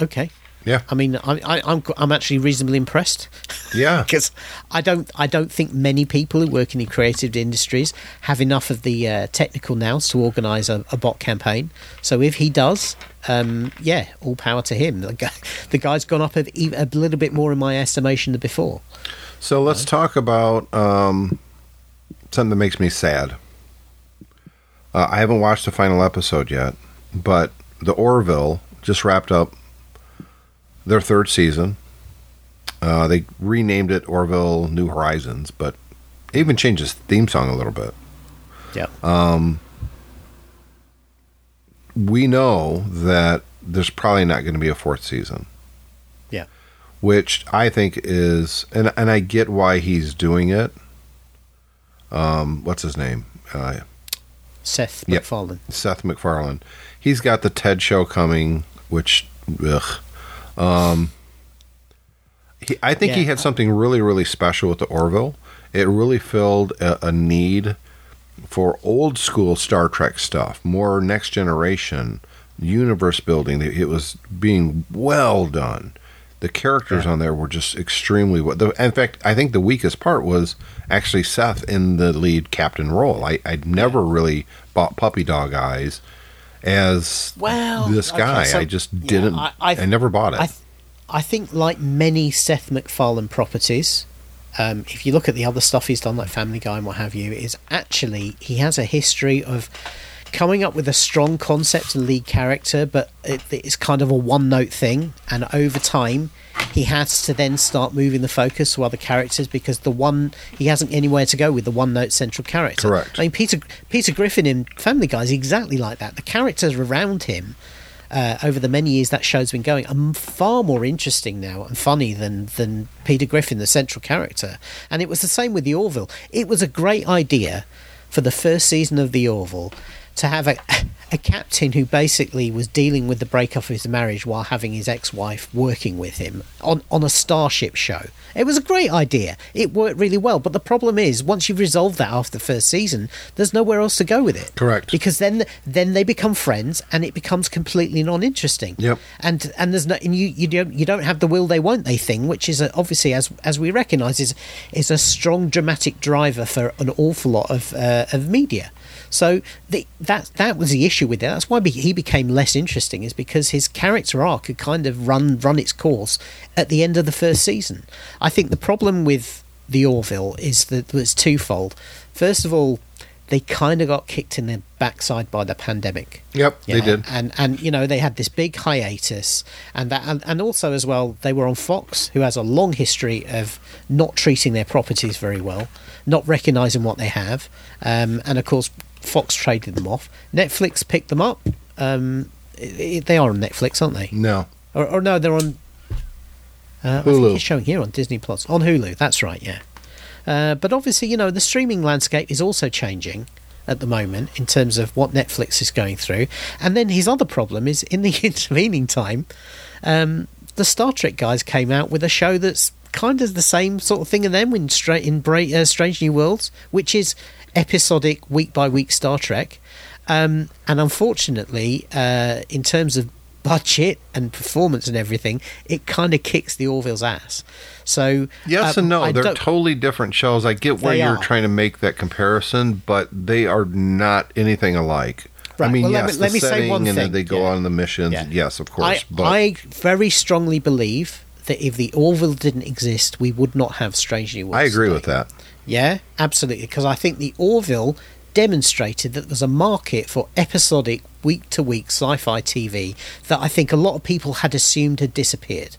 okay. Yeah, I mean, I, I, I'm I'm actually reasonably impressed yeah. because I don't I don't think many people who work in the creative industries have enough of the uh, technical nous to organise a, a bot campaign. So if he does, um, yeah, all power to him. The, guy, the guy's gone up a, a little bit more in my estimation than before. So let's talk about um, something that makes me sad. Uh, I haven't watched the final episode yet, but the Orville just wrapped up their third season. Uh, they renamed it Orville New Horizons, but it even changed its theme song a little bit. Yeah. We know that there's probably not going to be a fourth season. Yeah. which I think is, and and I get why he's doing it. Um, what's his name? Uh, Seth Yep. MacFarlane. Seth MacFarlane. He's got the TED show coming, which, ugh. Um, he, I think he had something really, really special with the Orville. It really filled a, a need for old school Star Trek stuff, more next generation universe building. It was being well done. The characters on there were just extremely well. The, in fact, I think the weakest part was actually Seth in the lead captain role. I, I'd never really bought Puppy Dog Eyes as Well, this okay, guy. so- I just didn't. I- I, I- never bought it. I, I think, like many Seth MacFarlane properties, um, if you look at the other stuff he's done, like Family Guy and what have you, is actually he has a history of coming up with a strong concept and lead character, but it, it's kind of a one note thing. And over time, he has to then start moving the focus to other characters because the one he hasn't anywhere to go with the one note central character. Correct. I mean, Peter Peter Griffin in Family Guy is exactly like that. The characters around him uh, over the many years that show's been going are far more interesting now and funny than than Peter Griffin, the central character. And it was the same with the Orville. It was a great idea for the first season of the Orville to have a a captain who basically was dealing with the breakup of his marriage while having his ex-wife working with him on on a starship show. It was a great idea. It worked really well, but the problem is once you've resolved that after the first season, there's nowhere else to go with it. Correct. Because then then they become friends and it becomes completely non-interesting. Yep. And and there's no and you you don't you don't have the will they won't they thing, which is a, obviously as as we recognise is is a strong dramatic driver for an awful lot of uh, of media. So the, that that was the issue with it. That's why he became less interesting, is because his character arc had kind of run run its course at the end of the first season. I think the problem with the Orville is that it's twofold. First of all, they kind of got kicked in the backside by the pandemic. yep, they did. and and you know they had this big hiatus, and that and, and also as well they were on Fox, who has a long history of not treating their properties very well, not recognizing what they have, um, and of course Fox traded them off. Netflix picked them up. Um, i i- they are on Netflix, aren't they? No. Or, or no, they're on. Uh, I Hulu. think it's showing here on Disney Plus on Hulu. That's right, yeah. Uh, but obviously, you know, the streaming landscape is also changing at the moment in terms of what Netflix is going through. And then his other problem is in the intervening time, um, the Star Trek guys came out with a show that's kind of the same sort of thing in them in, Stra- in Bra- uh, Strange New Worlds, which is episodic, week by week Star Trek. Um, and unfortunately, uh, in terms of budget and performance and everything, it kind of kicks the Orville's ass. So Yes um, and no, I they're totally different shows. I get why They you're are. trying to make that comparison, but they are not anything alike. I mean, well, let yes, me- the let me say one and then thing, they go yeah. on the missions. Yeah. Yes, of course. I, but I very strongly believe that if the Orville didn't exist, we would not have Strange New Worlds. I agree today. with that. Yeah, absolutely. Because I think the Orville demonstrated that there's a market for episodic, week to week sci fi TV that I think a lot of people had assumed had disappeared.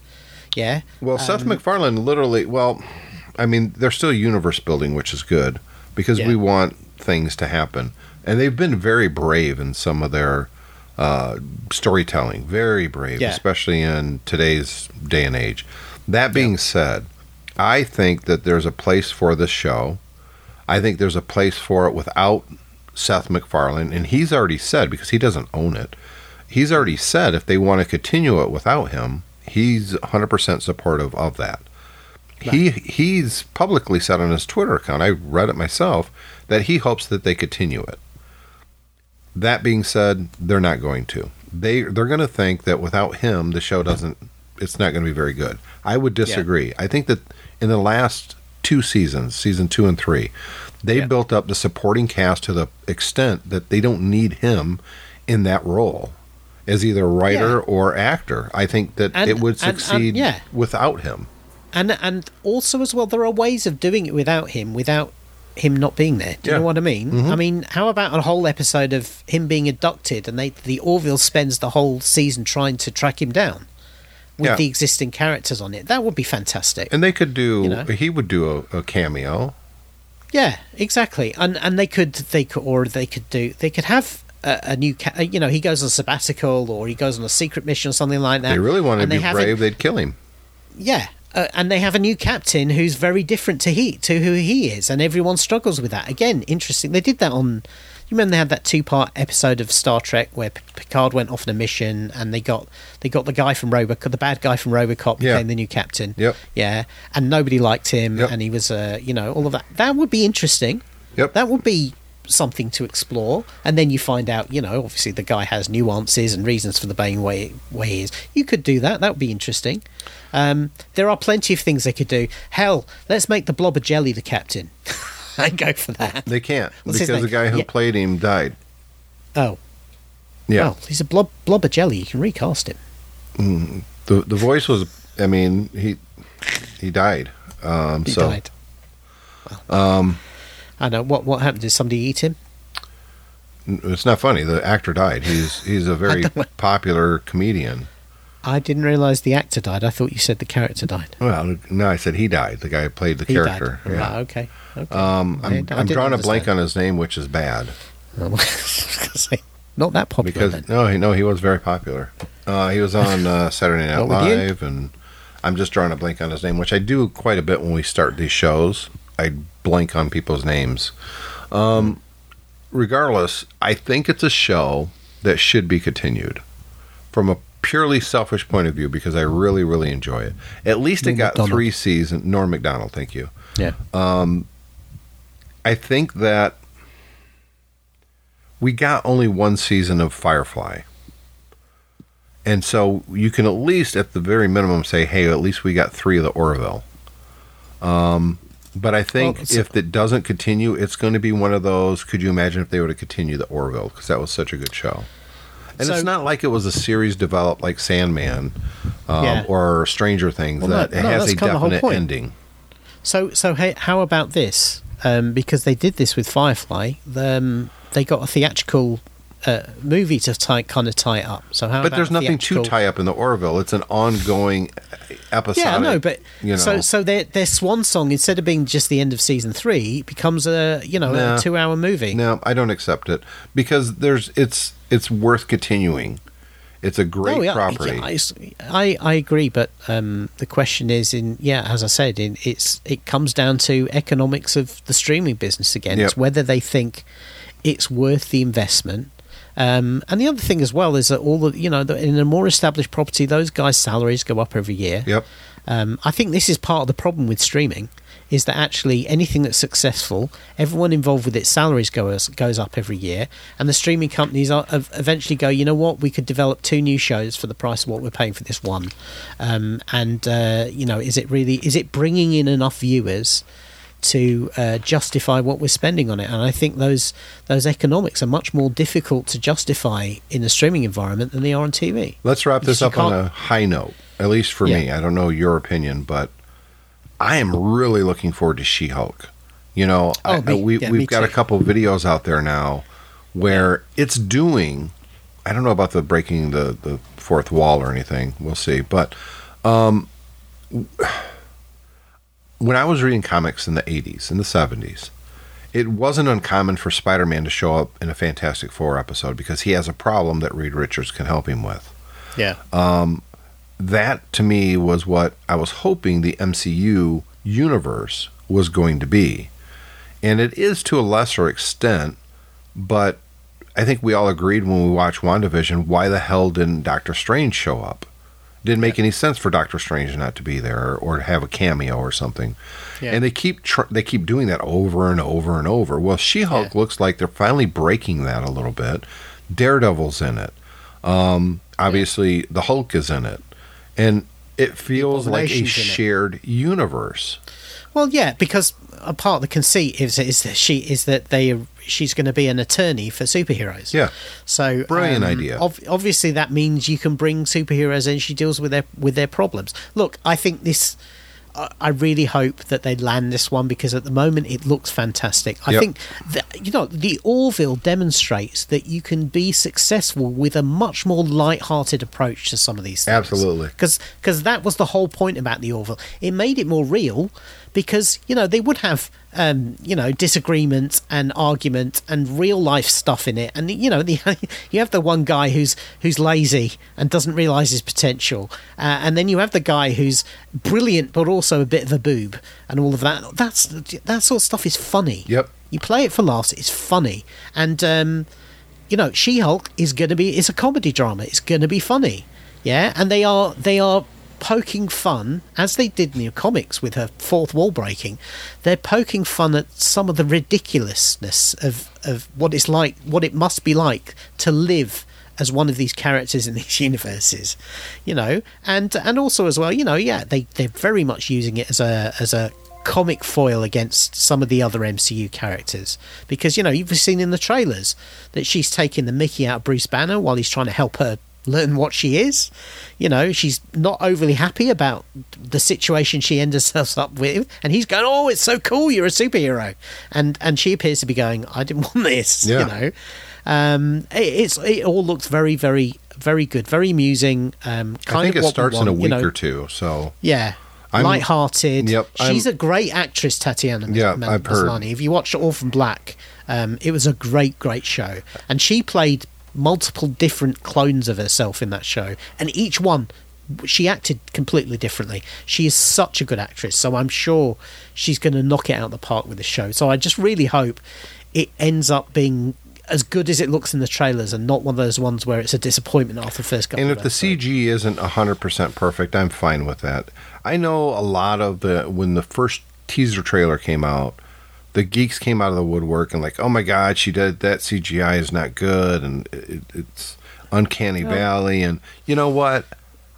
Yeah. Well, Seth MacFarlane literally, well, I mean, they're still universe building, which is good because Yeah. we want things to happen. And they've been very brave in some of their uh, storytelling, very brave, Yeah. especially in today's day and age. That being said, I think that there's a place for this show. I think there's a place for it without Seth MacFarlane, and he's already said because he doesn't own it. He's already said if they want to continue it without him, he's 100% supportive of that. He he's publicly said on his Twitter account, I read it myself, that he hopes that they continue it. That being said, they're not going to. They they're going to think that without him, the show doesn't. It's not going to be very good. I would disagree. I think that in the last two seasons, season two and three, they Yeah. built up the supporting cast to the extent that they don't need him in that role as either writer Yeah. or actor. I think that And- it would and- and- succeed yeah. without him. And and also as well, there are ways of doing it without him, without him not being there. Do you Yeah. know what I mean? Mm-hmm. I mean, how about a whole episode of him being abducted, and they the Orville spends the whole season trying to track him down with Yeah. the existing characters on it? That would be fantastic. And they could do. You know? He would do a, a cameo. Yeah, exactly. And and they could they could or they could do they could have. A, a new, ca- you know, he goes on a sabbatical, or he goes on a secret mission, or something like that. they really wanted to be it- brave. They'd kill him. Yeah, uh, and they have a new captain who's very different to he to who he is, and everyone struggles with that. Again, interesting. They did that on. You remember they had that two part episode of Star Trek where Picard went off on a mission, and they got they got the guy from Robocop, the bad guy from Robocop, Yeah. became the new captain. Yep. Yeah, and nobody liked him, Yep. and he was, uh, you know, all of that. That would be interesting. Yep. That would be something to explore. And then you find out, you know, obviously the guy has nuances and reasons for the being way way he is. You could do that. That would be interesting. Um, there are plenty of things they could do. Hell, let's make the Blobber Jelly the captain. I'd go for that. They can't What's because the guy who Yeah. played him died. Oh, Yeah. well, he's a blob Blobber Jelly. You can recast him. The the voice was. I mean, he he died. Um, He so died. um, I know what what happened. Did somebody eat him? it's not funny. The actor died. He's he's a very popular comedian. I didn't realise the actor died. I thought you said the character died. Well, no, I said he died. The guy who played the He character. died. Yeah. Ah, okay. okay. Um, I'm, I'm drawing a blank on his name, which is bad I was gonna say, not that popular. because then. no, he no, he was very popular. Uh, he was on uh, Saturday Night What with you? Live, and I'm just drawing a blank on his name, which I do quite a bit when we start these shows. I blank on people's names. Um, regardless, I think it's a show that should be continued from a purely selfish point of view because I really, really enjoy it. At least it got Macdonald. three seasons. Norm Macdonald, thank you. Yeah. I think that we got only one season of Firefly. And so you can at least, at the very minimum, say, hey, at least we got three of the Orville. Um, but I think Well, if it doesn't continue, it's going to be one of those. Could you imagine if they were to continue the Orville? Because that was such a good show. And So- it's not like it was a series developed like Sandman um, Yeah. or Stranger Things Well, no- that it no, has a kind of the whole definite ending. So, so hey, how about this? Um, because they did this with Firefly, um, they got a theatrical uh, movie to tie, kind of tie up. So how? But there's nothing theatrical- to tie up in the Orville. It's an ongoing episode. Yeah, I know, but you know. so so their their swan song instead of being just the end of season three becomes a you know Nah. a two hour movie. No, I don't accept it because there's it's it's worth continuing. It's a great Oh, yeah, property. yeah, I, I I agree, but um, the question is, in yeah, as I said, in it's it comes down to economics of the streaming business again. Yep. It's whether they think it's worth the investment. Um, and the other thing as well is that all the you know the, in a more established property, those guys' salaries go up every year. Yep. Um, I think this is part of the problem with streaming, is that actually anything that's successful, everyone involved with its salaries goes goes up every year, and the streaming companies are, ev- eventually go, you know what, we could develop two new shows for the price of what we're paying for this one, um, and uh, you know, is it really is it bringing in enough viewers? To uh, justify what we're spending on it, and I think those those economics are much more difficult to justify in a streaming environment than they are on TV. Let's wrap this up on a high note, at least for me. I don't know your opinion, but I am really looking forward to She Hulk. You know, Oh, I, me- we, yeah, we've got a couple videos out there now where it's doing. I don't know about the breaking the, the fourth wall or anything. We'll see. But um, when I was reading comics in the 80s, in the 70s, it wasn't uncommon for Spider Man to show up in a Fantastic Four episode because he has a problem that Reed Richards can help him with Yeah, um, that to me was what I was hoping the MCU universe was going to be. And it is to a lesser extent, but I think we all agreed when we watched WandaVision why the hell didn't Doctor Strange show up? Didn't make any sense for Doctor Strange not to be there or to have a cameo or something. Yeah. And they keep tr- they keep doing that over and over and over. Well, She-Hulk Yeah. looks like they're finally breaking that a little bit. Daredevil's in it. Um, obviously, the Hulk is in it, and it feels like a shared universe. Well, yeah, because a part of the conceit is is that she is that they she's going to be an attorney for superheroes. Yeah. So Brilliant um, idea. ob- obviously, that means you can bring superheroes in. She deals with their with their problems. Look, I think this. I- I really hope that they land this one because at the moment it looks fantastic. I Yep. think that, you know the Orville demonstrates that you can be successful with a much more light-hearted approach to some of these things. Absolutely. because because that was the whole point about the Orville. It made it more real because you know they would have um, you know disagreements and argument and real life stuff in it, and you know the, you have the one guy who's who's lazy and doesn't realise his potential, uh, and then you have the guy who's brilliant but also a bit of a boob and all of that. That's that sort of stuff is funny. Yep. You play it for laughs. It's funny, and um, you know, She Hulk is going to be. It's a comedy drama. It's going to be funny. Yeah, and they are they are poking fun as they did in the comics with her fourth wall breaking. They're poking fun at some of the ridiculousness of of what it's like, what it must be like to live as one of these characters in these universes, you know, and and also as well, you know, yeah, they they're very much using it as a as a comic foil against some of the other MCU characters because you know you've seen in the trailers that she's taking the Mickey out of Bruce Banner while he's trying to help her learn what she is. You know, she's not overly happy about the situation she ends herself up with, and he's going, "Oh, it's so cool, you're a superhero," and and she appears to be going, "I didn't want this," Yeah. you know. Um, it, it's it all looks very, very, very good, very amusing. Um, kind I think it starts in a week you know. or two. So Yeah. I'm- Light-hearted. Yep, She's I'm- a great actress, Tatiana Yeah, Mas- I've heard. Maslany. If you watched Orphan Black, um, it was a great, great show, and she played multiple different clones of herself in that show, and each one she acted completely differently. She is such a good actress, so I'm sure she's going to knock it out of the park with the show. So I just really hope it ends up being as good as it looks in the trailers, and not one of those ones where it's a disappointment after the first couple. And of if the. CG isn't 100% perfect, I'm fine with that. I know a lot of the when the first teaser trailer came out, the geeks came out of the woodwork and like, "Oh my god, she did that CGI is not good and it, it's uncanny valley." And you know what?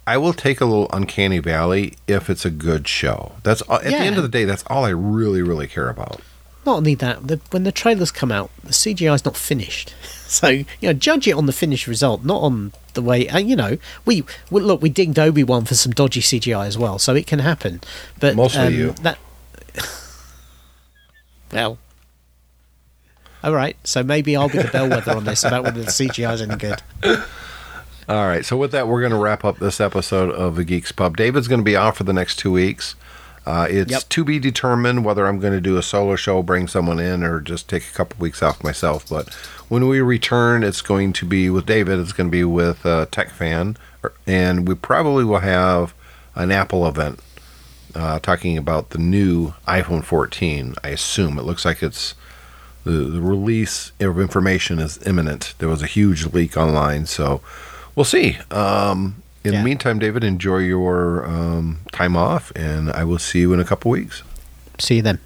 I will take a little uncanny valley if it's a good show. That's all, at the end of the day, that's all I really really care about. Not only that, the, when the trailers come out, the CGI is not finished. So you know, judge it on the finished result, not on the way. And you know, we, we look, we dinged Obi Wan for some dodgy CGI as well, so it can happen. But Mostly um, you. That well, all right. So maybe I'll be the bellwether on this about whether the CGI is any good. All right. So with that, we're going to wrap up this episode of the Geeks Pub. David's going to be off for the next two weeks. Uh, it's Yep. to be determined whether I'm going to do a solo show, bring someone in, or just take a couple weeks off myself. But when we return, it's going to be with David. It's going to be with uh, Tech Fan, and we probably will have an Apple event uh, talking about the new iPhone 14. I assume it looks like it's the, the release of information is imminent. There was a huge leak online, so we'll see. Um, in Yeah. the meantime, David, enjoy your um, time off, and I will see you in a couple weeks. See you then.